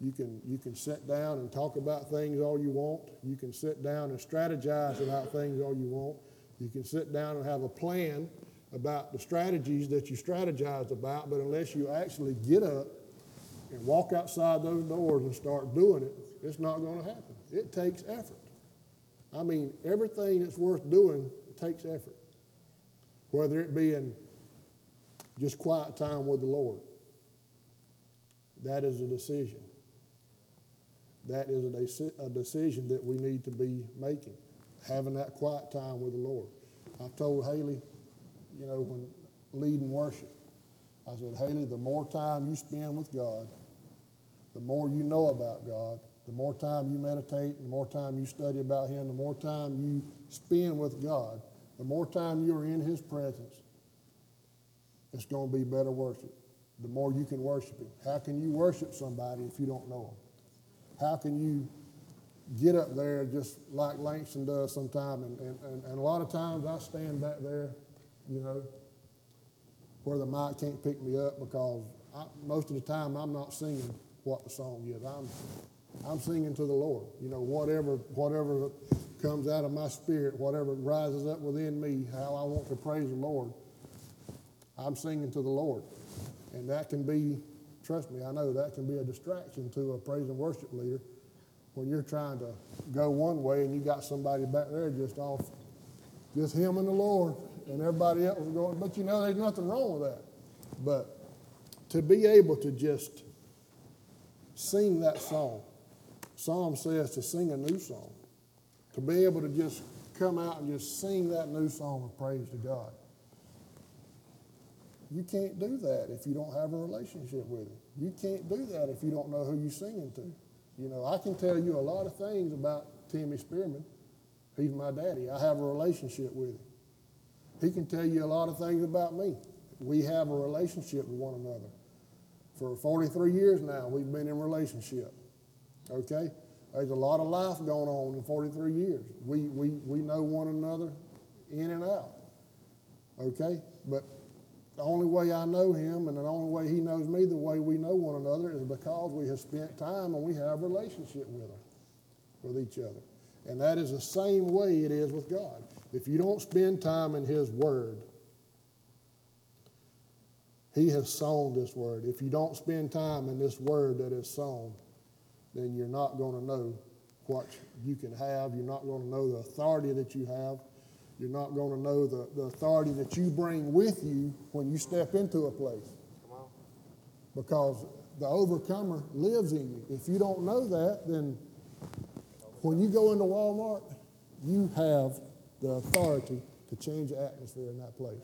You can, you can sit down and talk about things all you want. You can sit down and strategize about things all you want. You can sit down and have a plan about the strategies that you strategized about, but unless you actually get up and walk outside those doors and start doing it, it's not going to happen. It takes effort. I mean, everything that's worth doing takes effort, whether it be in just quiet time with the Lord. That is a decision. That is a, deci- a decision that we need to be making, having that quiet time with the Lord. I've told Haley, you know, when leading worship, I said, Haley, the more time you spend with God, the more you know about God, the more time you meditate, the more time you study about Him, the more time you spend with God, the more time you're in His presence, it's going to be better worship. The more you can worship Him. How can you worship somebody if you don't know Him? How can you get up there just like Langston does sometimes? And, and, and, and a lot of times I stand back there, you know, where the mic can't pick me up because I, most of the time I'm not singing what the song is. I'm, I'm singing to the Lord. You know, whatever, whatever comes out of my spirit, whatever rises up within me, how I want to praise the Lord, I'm singing to the Lord. And that can be, trust me, I know that can be a distraction to a praise and worship leader when you're trying to go one way and you got somebody back there just off, just him and the Lord, and everybody else is going, but you know, there's nothing wrong with that. But to be able to just sing that song, Psalm says to sing a new song, to be able to just come out and just sing that new song of praise to God. You can't do that if you don't have a relationship with Him. You can't do that if you don't know who you're singing to. You know, I can tell you a lot of things about Timmy Spearman. He's my daddy. I have a relationship with him. He can tell you a lot of things about me. We have a relationship with one another. For 43 years now, we've been in relationship. Okay? There's a lot of life going on in 43 years. We, we, we know one another in and out. Okay? But the only way I know him and the only way he knows me, the way we know one another, is because we have spent time and we have a relationship with with each other. And that is the same way it is with God. If you don't spend time in his word, he has sown this word. If you don't spend time in this word that is sown, then you're not going to know what you can have. You're not going to know the authority that you have. You're not going to know the, the authority that you bring with you when you step into a place. Because the overcomer lives in you. If you don't know that, then when you go into Walmart, you have the authority to change the atmosphere in that place.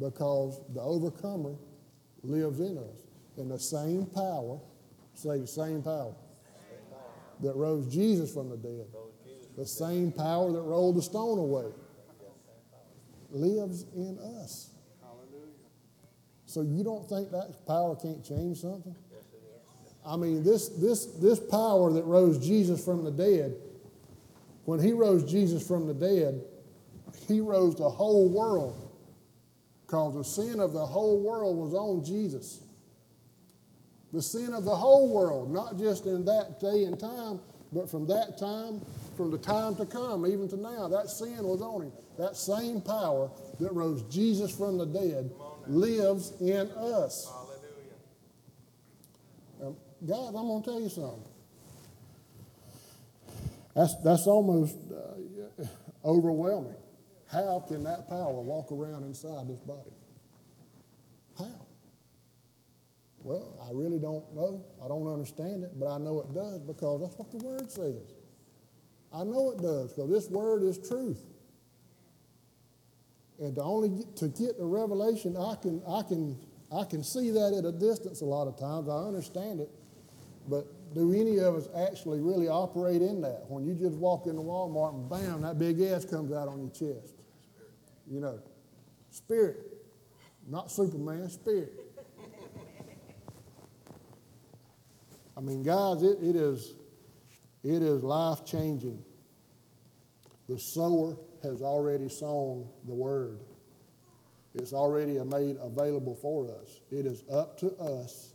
Because the overcomer lives in us. And the same power, say the same power, that rose Jesus from the dead, the same power that rolled the stone away, lives in us. So you don't think that power can't change something? I mean, this, this, this power that rose Jesus from the dead, when he rose Jesus from the dead, he rose the whole world because the sin of the whole world was on Jesus. The sin of the whole world, not just in that day and time, But from that time, from the time to come, even to now, that sin was on him. That same power that rose Jesus from the dead lives in us. Hallelujah. Um, guys, I'm going to tell you something. That's, that's almost uh, overwhelming. How can that power walk around inside this body? How? Well, I really don't know. I don't understand it, but I know it does because that's what the Word says. I know it does because this Word is truth. And to only get, to get the revelation, I can, I, can, I can see that at a distance a lot of times. I understand it. But do any of us actually really operate in that? When you just walk into Walmart and bam, that big S comes out on your chest. You know, spirit, not Superman, spirit. I mean, guys, it, it is it is life changing. The sower has already sown the word. It's already made available for us. It is up to us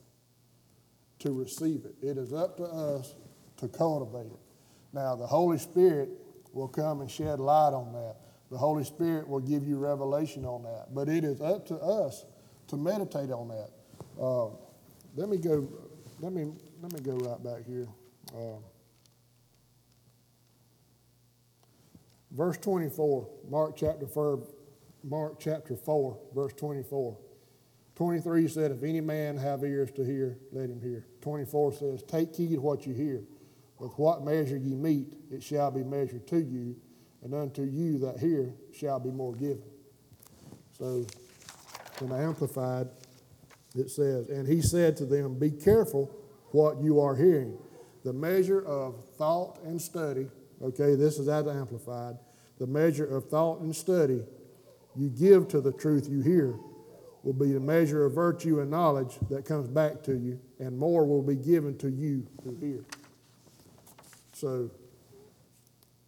to receive it. It is up to us to cultivate it. Now, the Holy Spirit will come and shed light on that. The Holy Spirit will give you revelation on that. But it is up to us to meditate on that. Uh, let me go. Let me let me go right back here. Uh, verse 24, Mark chapter 4, Mark chapter 4, verse 24. 23 said, If any man have ears to hear, let him hear. 24 says, Take heed what you hear. With what measure ye mete, it shall be measured to you, and unto you that hear shall be more given. So, in the Amplified, it says, And he said to them, Be careful what you are hearing. The measure of thought and study, okay, this is as Amplified, the measure of thought and study you give to the truth you hear will be the measure of virtue and knowledge that comes back to you, and more will be given to you who hear. So,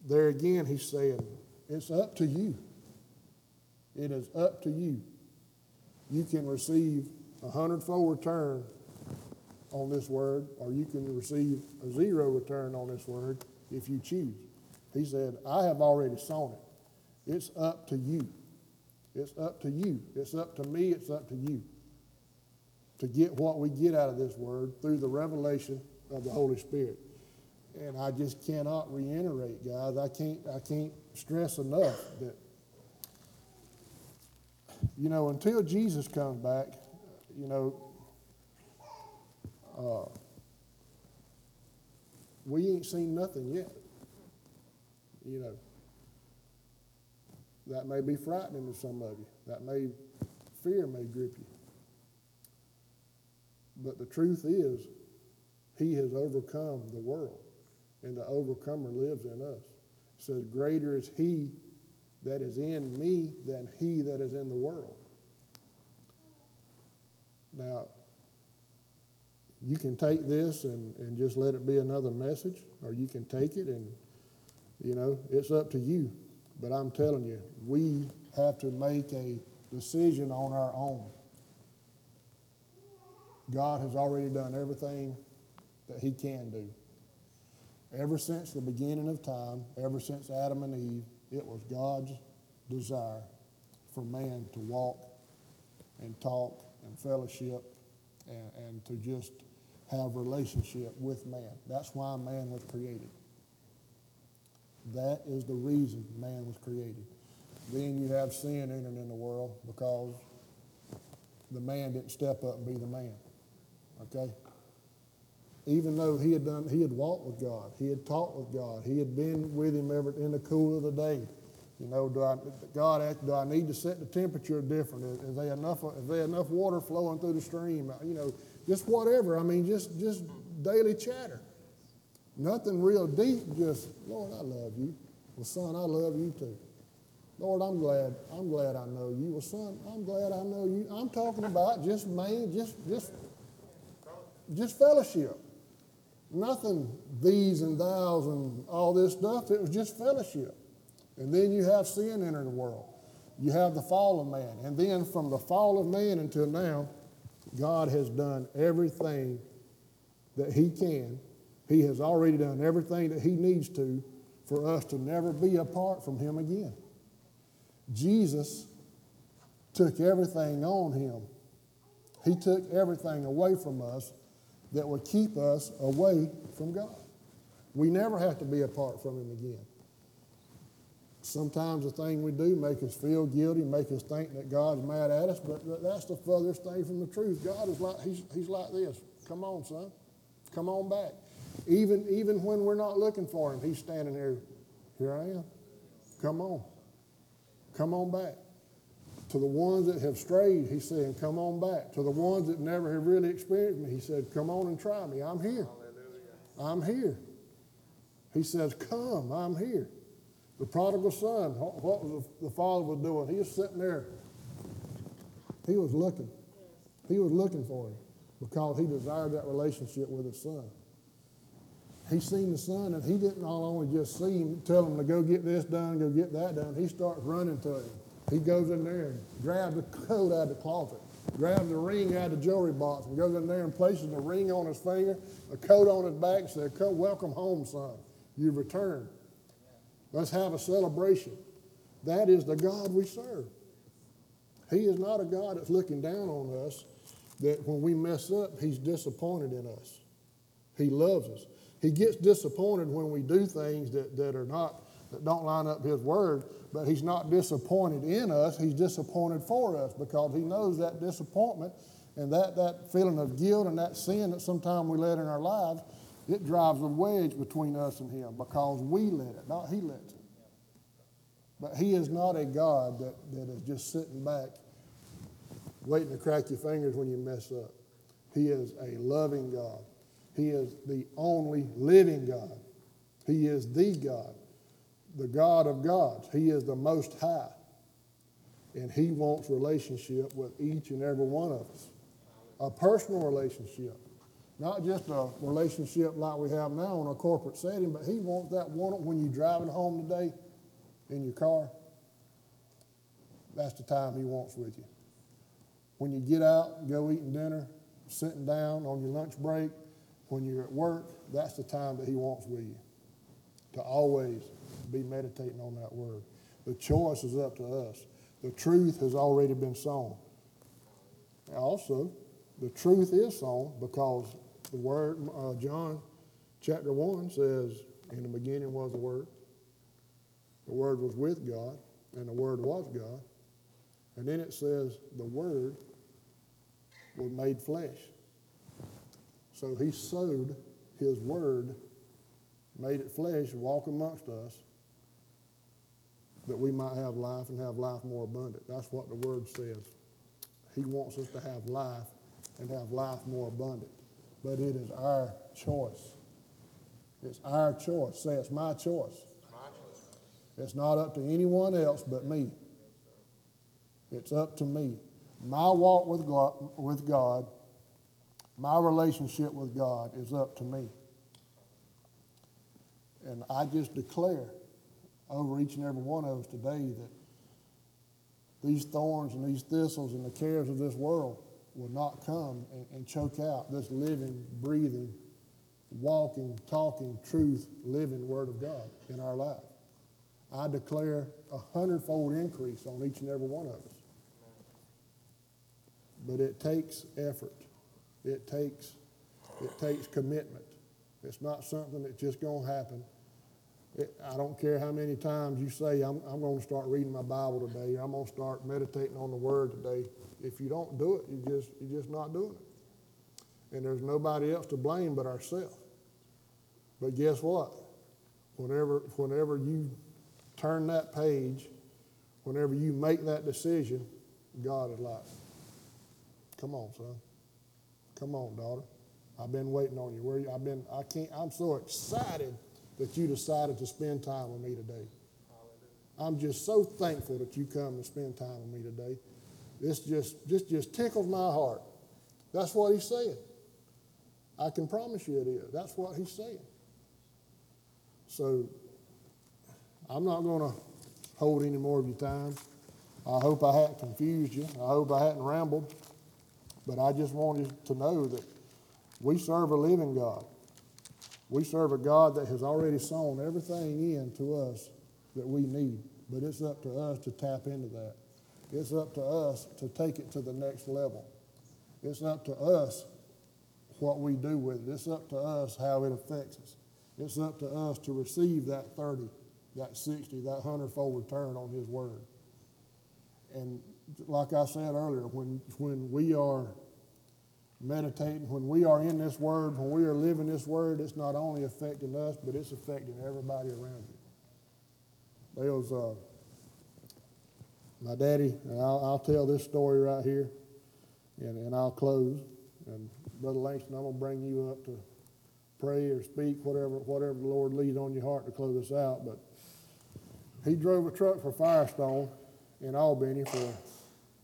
there again, he's saying, it's up to you. It is up to you. You can receive a hundredfold return on this word, or you can receive a zero return on this word if you choose. He said, I have already sown it. It's up to you. It's up to you. It's up to me. It's up to you to get what we get out of this word through the revelation of the Holy Spirit. And I just cannot reiterate, guys. I can't. I can't stress enough that you know until Jesus comes back, you know, uh, we ain't seen nothing yet. You know. That may be frightening to some of you. That may, fear may grip you. But the truth is, He has overcome the world, and the overcomer lives in us. It says, Greater is He that is in me than He that is in the world. Now, you can take this and, and just let it be another message, or you can take it and, you know, it's up to you. But I'm telling you, we have to make a decision on our own. God has already done everything that He can do. Ever since the beginning of time, ever since Adam and Eve, it was God's desire for man to walk and talk and fellowship and, and to just have relationship with man. That's why man was created. That is the reason man was created. Then you have sin entering in the world because the man didn't step up and be the man. Okay? Even though he had done, he had walked with God, he had talked with God, he had been with him ever in the cool of the day. You know, do I, God, do I need to set the temperature different? Is, is there enough, is there enough water flowing through the stream? Uh, you know, just whatever. I mean, just just daily chatter. Nothing real deep, just, Lord, I love you. Well, son, I love you too. Lord, I'm glad, I'm glad I know you. Well, son, I'm glad I know you. I'm talking about just main, just just just fellowship. Nothing these and thous and all this stuff. It was just fellowship. And then you have sin enter the world. You have the fall of man. And then from the fall of man until now, God has done everything that he can He has already done everything that He needs to for us to never be apart from Him again. Jesus took everything on Him. He took everything away from us that would keep us away from God. We never have to be apart from Him again. Sometimes the thing we do make us feel guilty, make us think that God's mad at us, but that's the furthest thing from the truth. God is like, He's, he's like this. Come on, son. Come on back. Even, even when we're not looking for Him, He's standing there. Here I am. Come on. Come on back. To the ones that have strayed, He's saying, Come on back. To the ones that never have really experienced me, He said, Come on and try me. I'm here. I'm here. He says, Come, I'm here. The prodigal son, what was the father was doing? He was sitting there. He was looking. He was looking for him because he desired that relationship with his son. He seen the son, and he didn't not only just see him, tell him to go get this done, go get that done. He starts running to him. He goes in there and grabs the coat out of the closet, grabs the ring out of the jewelry box, and goes in there and places the ring on his finger, a coat on his back, and says, Welcome home, son. You've returned. Let's have a celebration. That is the God we serve. He is not a God that's looking down on us, that when we mess up, He's disappointed in us. He loves us. He gets disappointed when we do things that, that are not, that don't line up His word, but He's not disappointed in us. He's disappointed for us because He knows that disappointment and that, that feeling of guilt and that sin that sometimes we let in our lives it drives a wedge between us and Him because we let it, not He lets it. But He is not a God that, that is just sitting back waiting to crack your fingers when you mess up. He is a loving God. He is the only living God. He is the God, the God of gods. He is the most high. And He wants relationship with each and every one of us. A personal relationship. Not just a relationship like we have now in a corporate setting, but he wants that one when you're driving home today in your car. That's the time he wants with you. When you get out, go eating dinner, sitting down on your lunch break, when you're at work, that's the time that he wants with you. To always be meditating on that word. The choice is up to us. The truth has already been sown. Also, the truth is sown because the Word, uh, John chapter 1 says, In the beginning was the Word. The Word was with God, and the Word was God. And then it says, The Word was made flesh. So he sowed his Word, made it flesh, walk amongst us, that we might have life and have life more abundant. That's what the Word says. He wants us to have life and have life more abundant but it is our choice. It's our choice. Say, it's my choice. My choice. It's not up to anyone else but me. It's up to me. My walk with God, with God, my relationship with God is up to me. And I just declare over each and every one of us today that these thorns and these thistles and the cares of this world will not come and, and choke out this living, breathing, walking, talking, truth, living Word of God in our life. I declare a hundredfold increase on each and every one of us. But it takes effort. It takes, it takes commitment. It's not something that's just going to happen. I don't care how many times you say, I'm, I'm going to start reading my Bible today, I'm going to start meditating on the Word today. If you don't do it, you just, you're just not doing it. And there's nobody else to blame but ourselves. But guess what? Whenever, whenever you turn that page, whenever you make that decision, God is like, come on, son. Come on, daughter. I've been waiting on you. Where you, I've been, I can't, I'm so excited that you decided to spend time with me today. I'm just so thankful that you come and spend time with me today. This just, this just tickles my heart. That's what he's saying. I can promise you it is. That's what he's saying. So I'm not going to hold any more of your time. I hope I hadn't confused you. I hope I hadn't rambled. But I just wanted to know that we serve a living God. We serve a God that has already sown everything in to us that we need, but it's up to us to tap into that. It's up to us to take it to the next level. It's up to us what we do with it. It's up to us how it affects us. It's up to us to receive that 30, that 60, that 100 fold return on His Word. And like I said earlier, when, when we are meditating, when we are in this Word, when we are living this Word, it's not only affecting us, but it's affecting everybody around you. There was uh, my daddy, and I'll, I'll tell this story right here, and, and I'll close. And Brother Langston, I'm going to bring you up to pray or speak, whatever, whatever the Lord leads on your heart to close us out. But he drove a truck for Firestone in Albany for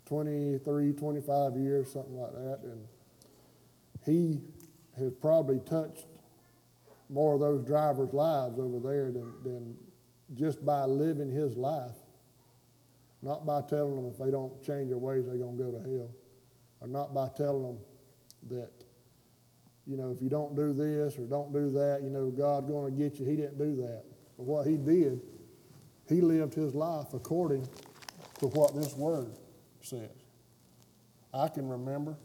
23, 25 years, something like that. And he has probably touched more of those drivers' lives over there than, than just by living his life. Not by telling them if they don't change their ways, they're going to go to hell. Or not by telling them that, you know, if you don't do this or don't do that, you know, God's going to get you. He didn't do that. But what he did, he lived his life according to what this word says. I can remember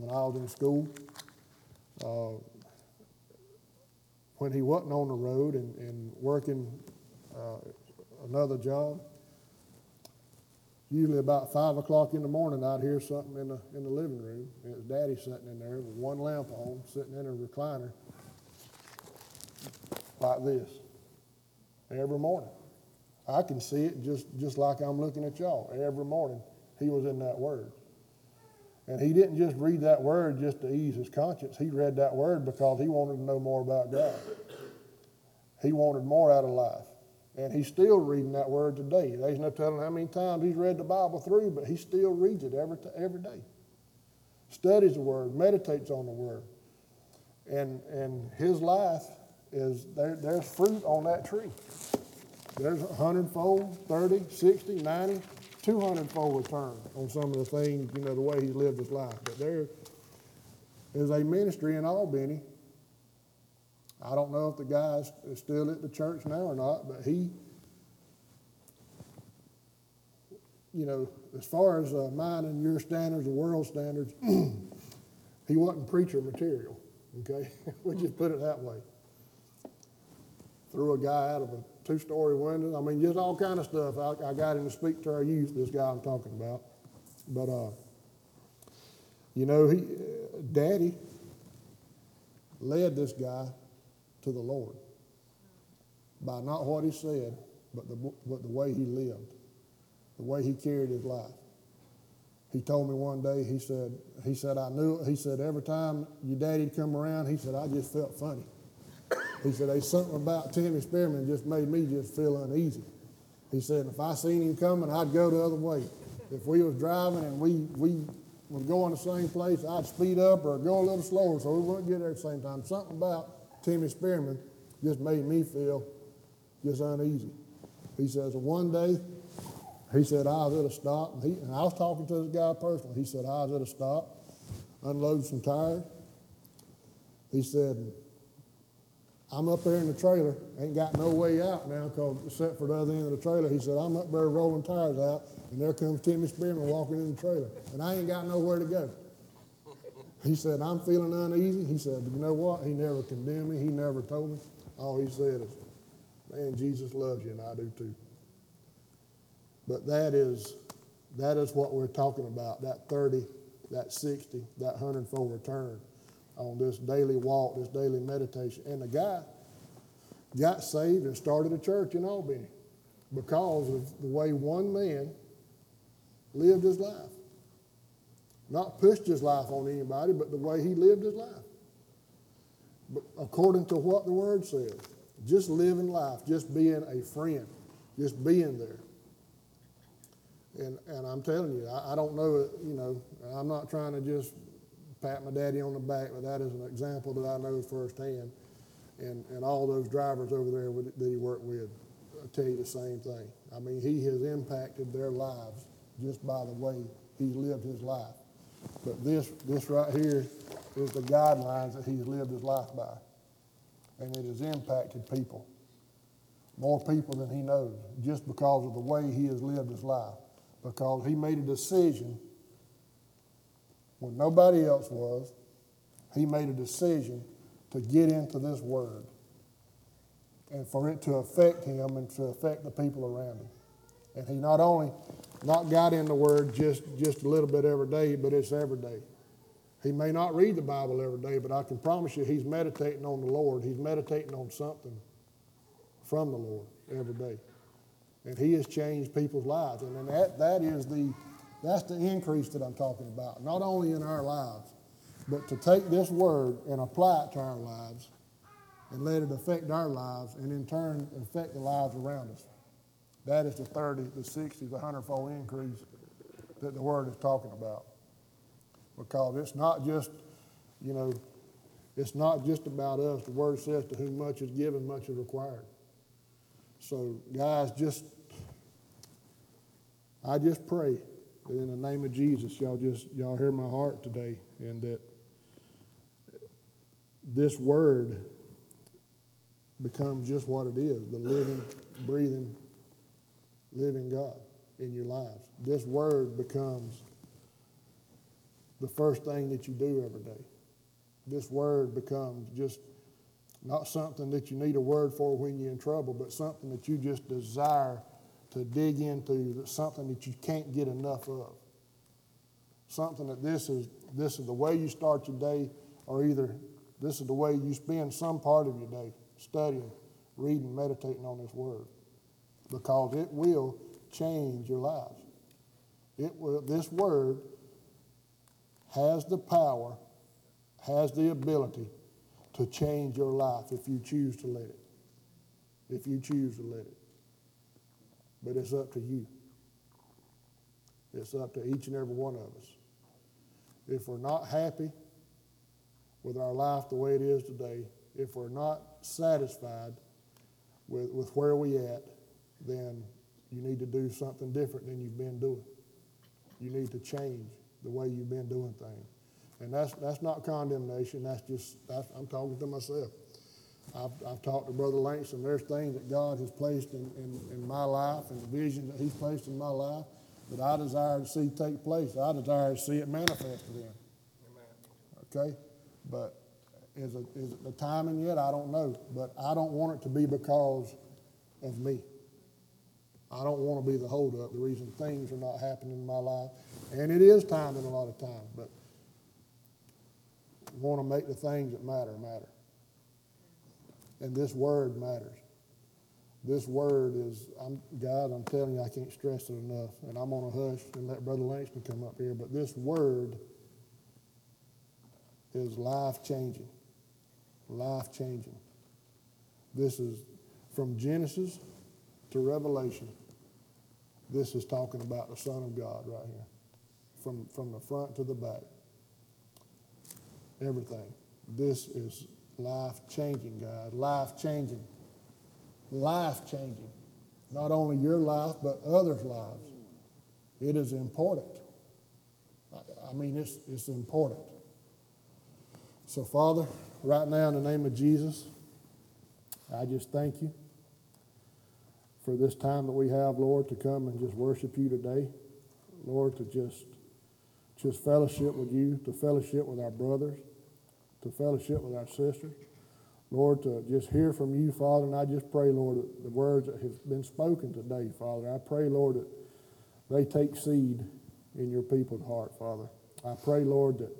when I was in school, uh, when he wasn't on the road and, and working uh, another job, usually about five o'clock in the morning, I'd hear something in the in the living room. It was Daddy sitting in there with one lamp on, sitting in a recliner, like this, every morning. I can see it just just like I'm looking at y'all. Every morning, he was in that Word. And he didn't just read that word just to ease his conscience. He read that word because he wanted to know more about God. He wanted more out of life. And he's still reading that word today. There's no telling how many times he's read the Bible through, but he still reads it every, every day. Studies the word, meditates on the word. And, and his life is there, there's fruit on that tree. There's a hundredfold, 30, 60, 90, 200 fold return on some of the things, you know, the way he lived his life. But there is a ministry in Albany. I don't know if the guy's are still at the church now or not, but he, you know, as far as uh, mine and your standards, the world standards, he wasn't preacher material, okay? we just put it that way. Threw a guy out of a two-story windows. I mean, just all kind of stuff. I, I got him to speak to our youth. This guy I'm talking about, but uh, you know, he, uh, Daddy led this guy to the Lord by not what he said, but the but the way he lived, the way he carried his life. He told me one day. He said, he said I knew. He said every time your daddy'd come around, he said I just felt funny. He said, there's something about Timmy Spearman just made me just feel uneasy. He said, if I seen him coming, I'd go the other way. If we was driving and we, we were going the same place, I'd speed up or go a little slower so we wouldn't get there at the same time. Something about Timmy Spearman just made me feel just uneasy. He says, one day, he said, I was at a stop, and, he, and I was talking to this guy personally. He said, I was at a stop, unloading some tires. He said, I'm up there in the trailer, ain't got no way out now, cause except for the other end of the trailer. He said, I'm up there rolling tires out, and there comes Timmy Spearman walking in the trailer, and I ain't got nowhere to go. He said, I'm feeling uneasy. He said, you know what? He never condemned me. He never told me. All he said is, man, Jesus loves you, and I do too. But that is, that is what we're talking about, that 30, that 60, that 100 fold return on this daily walk, this daily meditation. And the guy got saved and started a church in Albany because of the way one man lived his life. Not pushed his life on anybody, but the way he lived his life. But according to what the word says, just living life, just being a friend, just being there. And, and I'm telling you, I, I don't know, you know, I'm not trying to just pat my daddy on the back, but that is an example that I know firsthand. And, and all those drivers over there with, that he worked with I'll tell you the same thing. I mean, he has impacted their lives just by the way he's lived his life. But this, this right here is the guidelines that he's lived his life by. and it has impacted people. More people than he knows, just because of the way he has lived his life. Because he made a decision when nobody else was, he made a decision to get into this word and for it to affect him and to affect the people around him. And he not only not got in the word just, just a little bit every day, but it's every day. He may not read the Bible every day, but I can promise you he's meditating on the Lord. He's meditating on something from the Lord every day. And he has changed people's lives. And that, that is the, that's the increase that I'm talking about. Not only in our lives, but to take this word and apply it to our lives and let it affect our lives and in turn affect the lives around us. That is the 30, the 60, the 100 fold increase that the word is talking about. Because it's not just, you know, it's not just about us. The word says to whom much is given, much is required. So, guys, just, I just pray in the name of Jesus, y'all just, y'all hear my heart today and that this word becomes just what it is the living, breathing, living God in your lives. This word becomes the first thing that you do every day. This word becomes just not something that you need a word for when you're in trouble, but something that you just desire to dig into, something that you can't get enough of. Something that this is this is the way you start your day, or either this is the way you spend some part of your day studying, reading, meditating on this word. Because it will change your lives. It will, this word has the power, has the ability to change your life if you choose to let it. If you choose to let it. But it's up to you. It's up to each and every one of us. If we're not happy with our life the way it is today, if we're not satisfied with, with where we at, then you need to do something different than you've been doing. You need to change the way you've been doing things. And that's, that's not condemnation, that's just, that's, I'm talking to myself. I've, I've talked to Brother Langston. There's things that God has placed in, in, in my life and the vision that He's placed in my life that I desire to see take place. I desire to see it manifested in. Okay? But is it, is it the timing yet? I don't know. But I don't want it to be because of me. I don't want to be the holdup, the reason things are not happening in my life. And it is timing a lot of times, but I want to make the things that matter matter. And this word matters. This word is, I'm, God, I'm telling you, I can't stress it enough. And I'm going to hush and let Brother Langston come up here. But this word is life changing. Life changing. This is from Genesis to Revelation. This is talking about the Son of God right here. From, from the front to the back. Everything. This is life changing, God. Life changing. Life changing. Not only your life, but others' lives. It is important. I mean, it's, it's important. So, Father, right now, in the name of Jesus, I just thank you for this time that we have, Lord, to come and just worship you today. Lord, to just just fellowship with you, to fellowship with our brothers, to fellowship with our sisters. Lord, to just hear from you, Father, and I just pray, Lord, that the words that have been spoken today, Father, I pray, Lord, that they take seed in your people's heart, Father. I pray, Lord, that,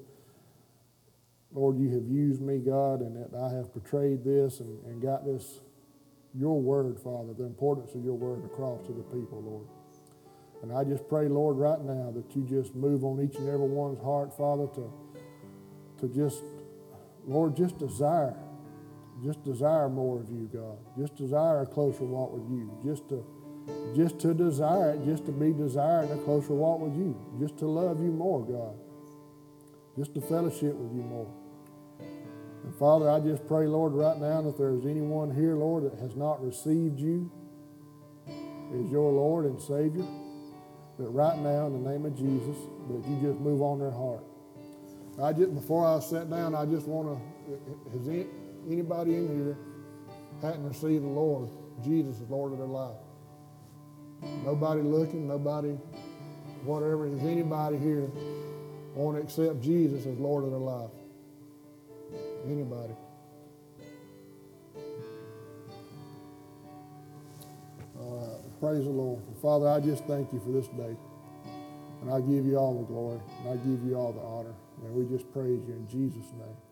Lord, you have used me, God, and that I have portrayed this and, and got this, your word, Father, the importance of your word across to the people, Lord. And I just pray, Lord, right now that you just move on each and every one's heart, Father, to, to just, Lord, just desire, just desire more of you, God. Just desire a closer walk with you. Just to, just to desire it, just to be desiring a closer walk with you. Just to love you more, God. Just to fellowship with you more. And Father, I just pray, Lord, right now, that there's anyone here, Lord, that has not received you as your Lord and Savior, that right now, in the name of Jesus, that you just move on their heart. I just before I sat down, I just want to. Has any, anybody in here hadn't received the Lord, Jesus as Lord of their life? Nobody looking, nobody, whatever. Is anybody here want to accept Jesus as Lord of their life? Anybody? Praise the Lord. Father, I just thank you for this day. And I give you all the glory. And I give you all the honor. And we just praise you in Jesus' name.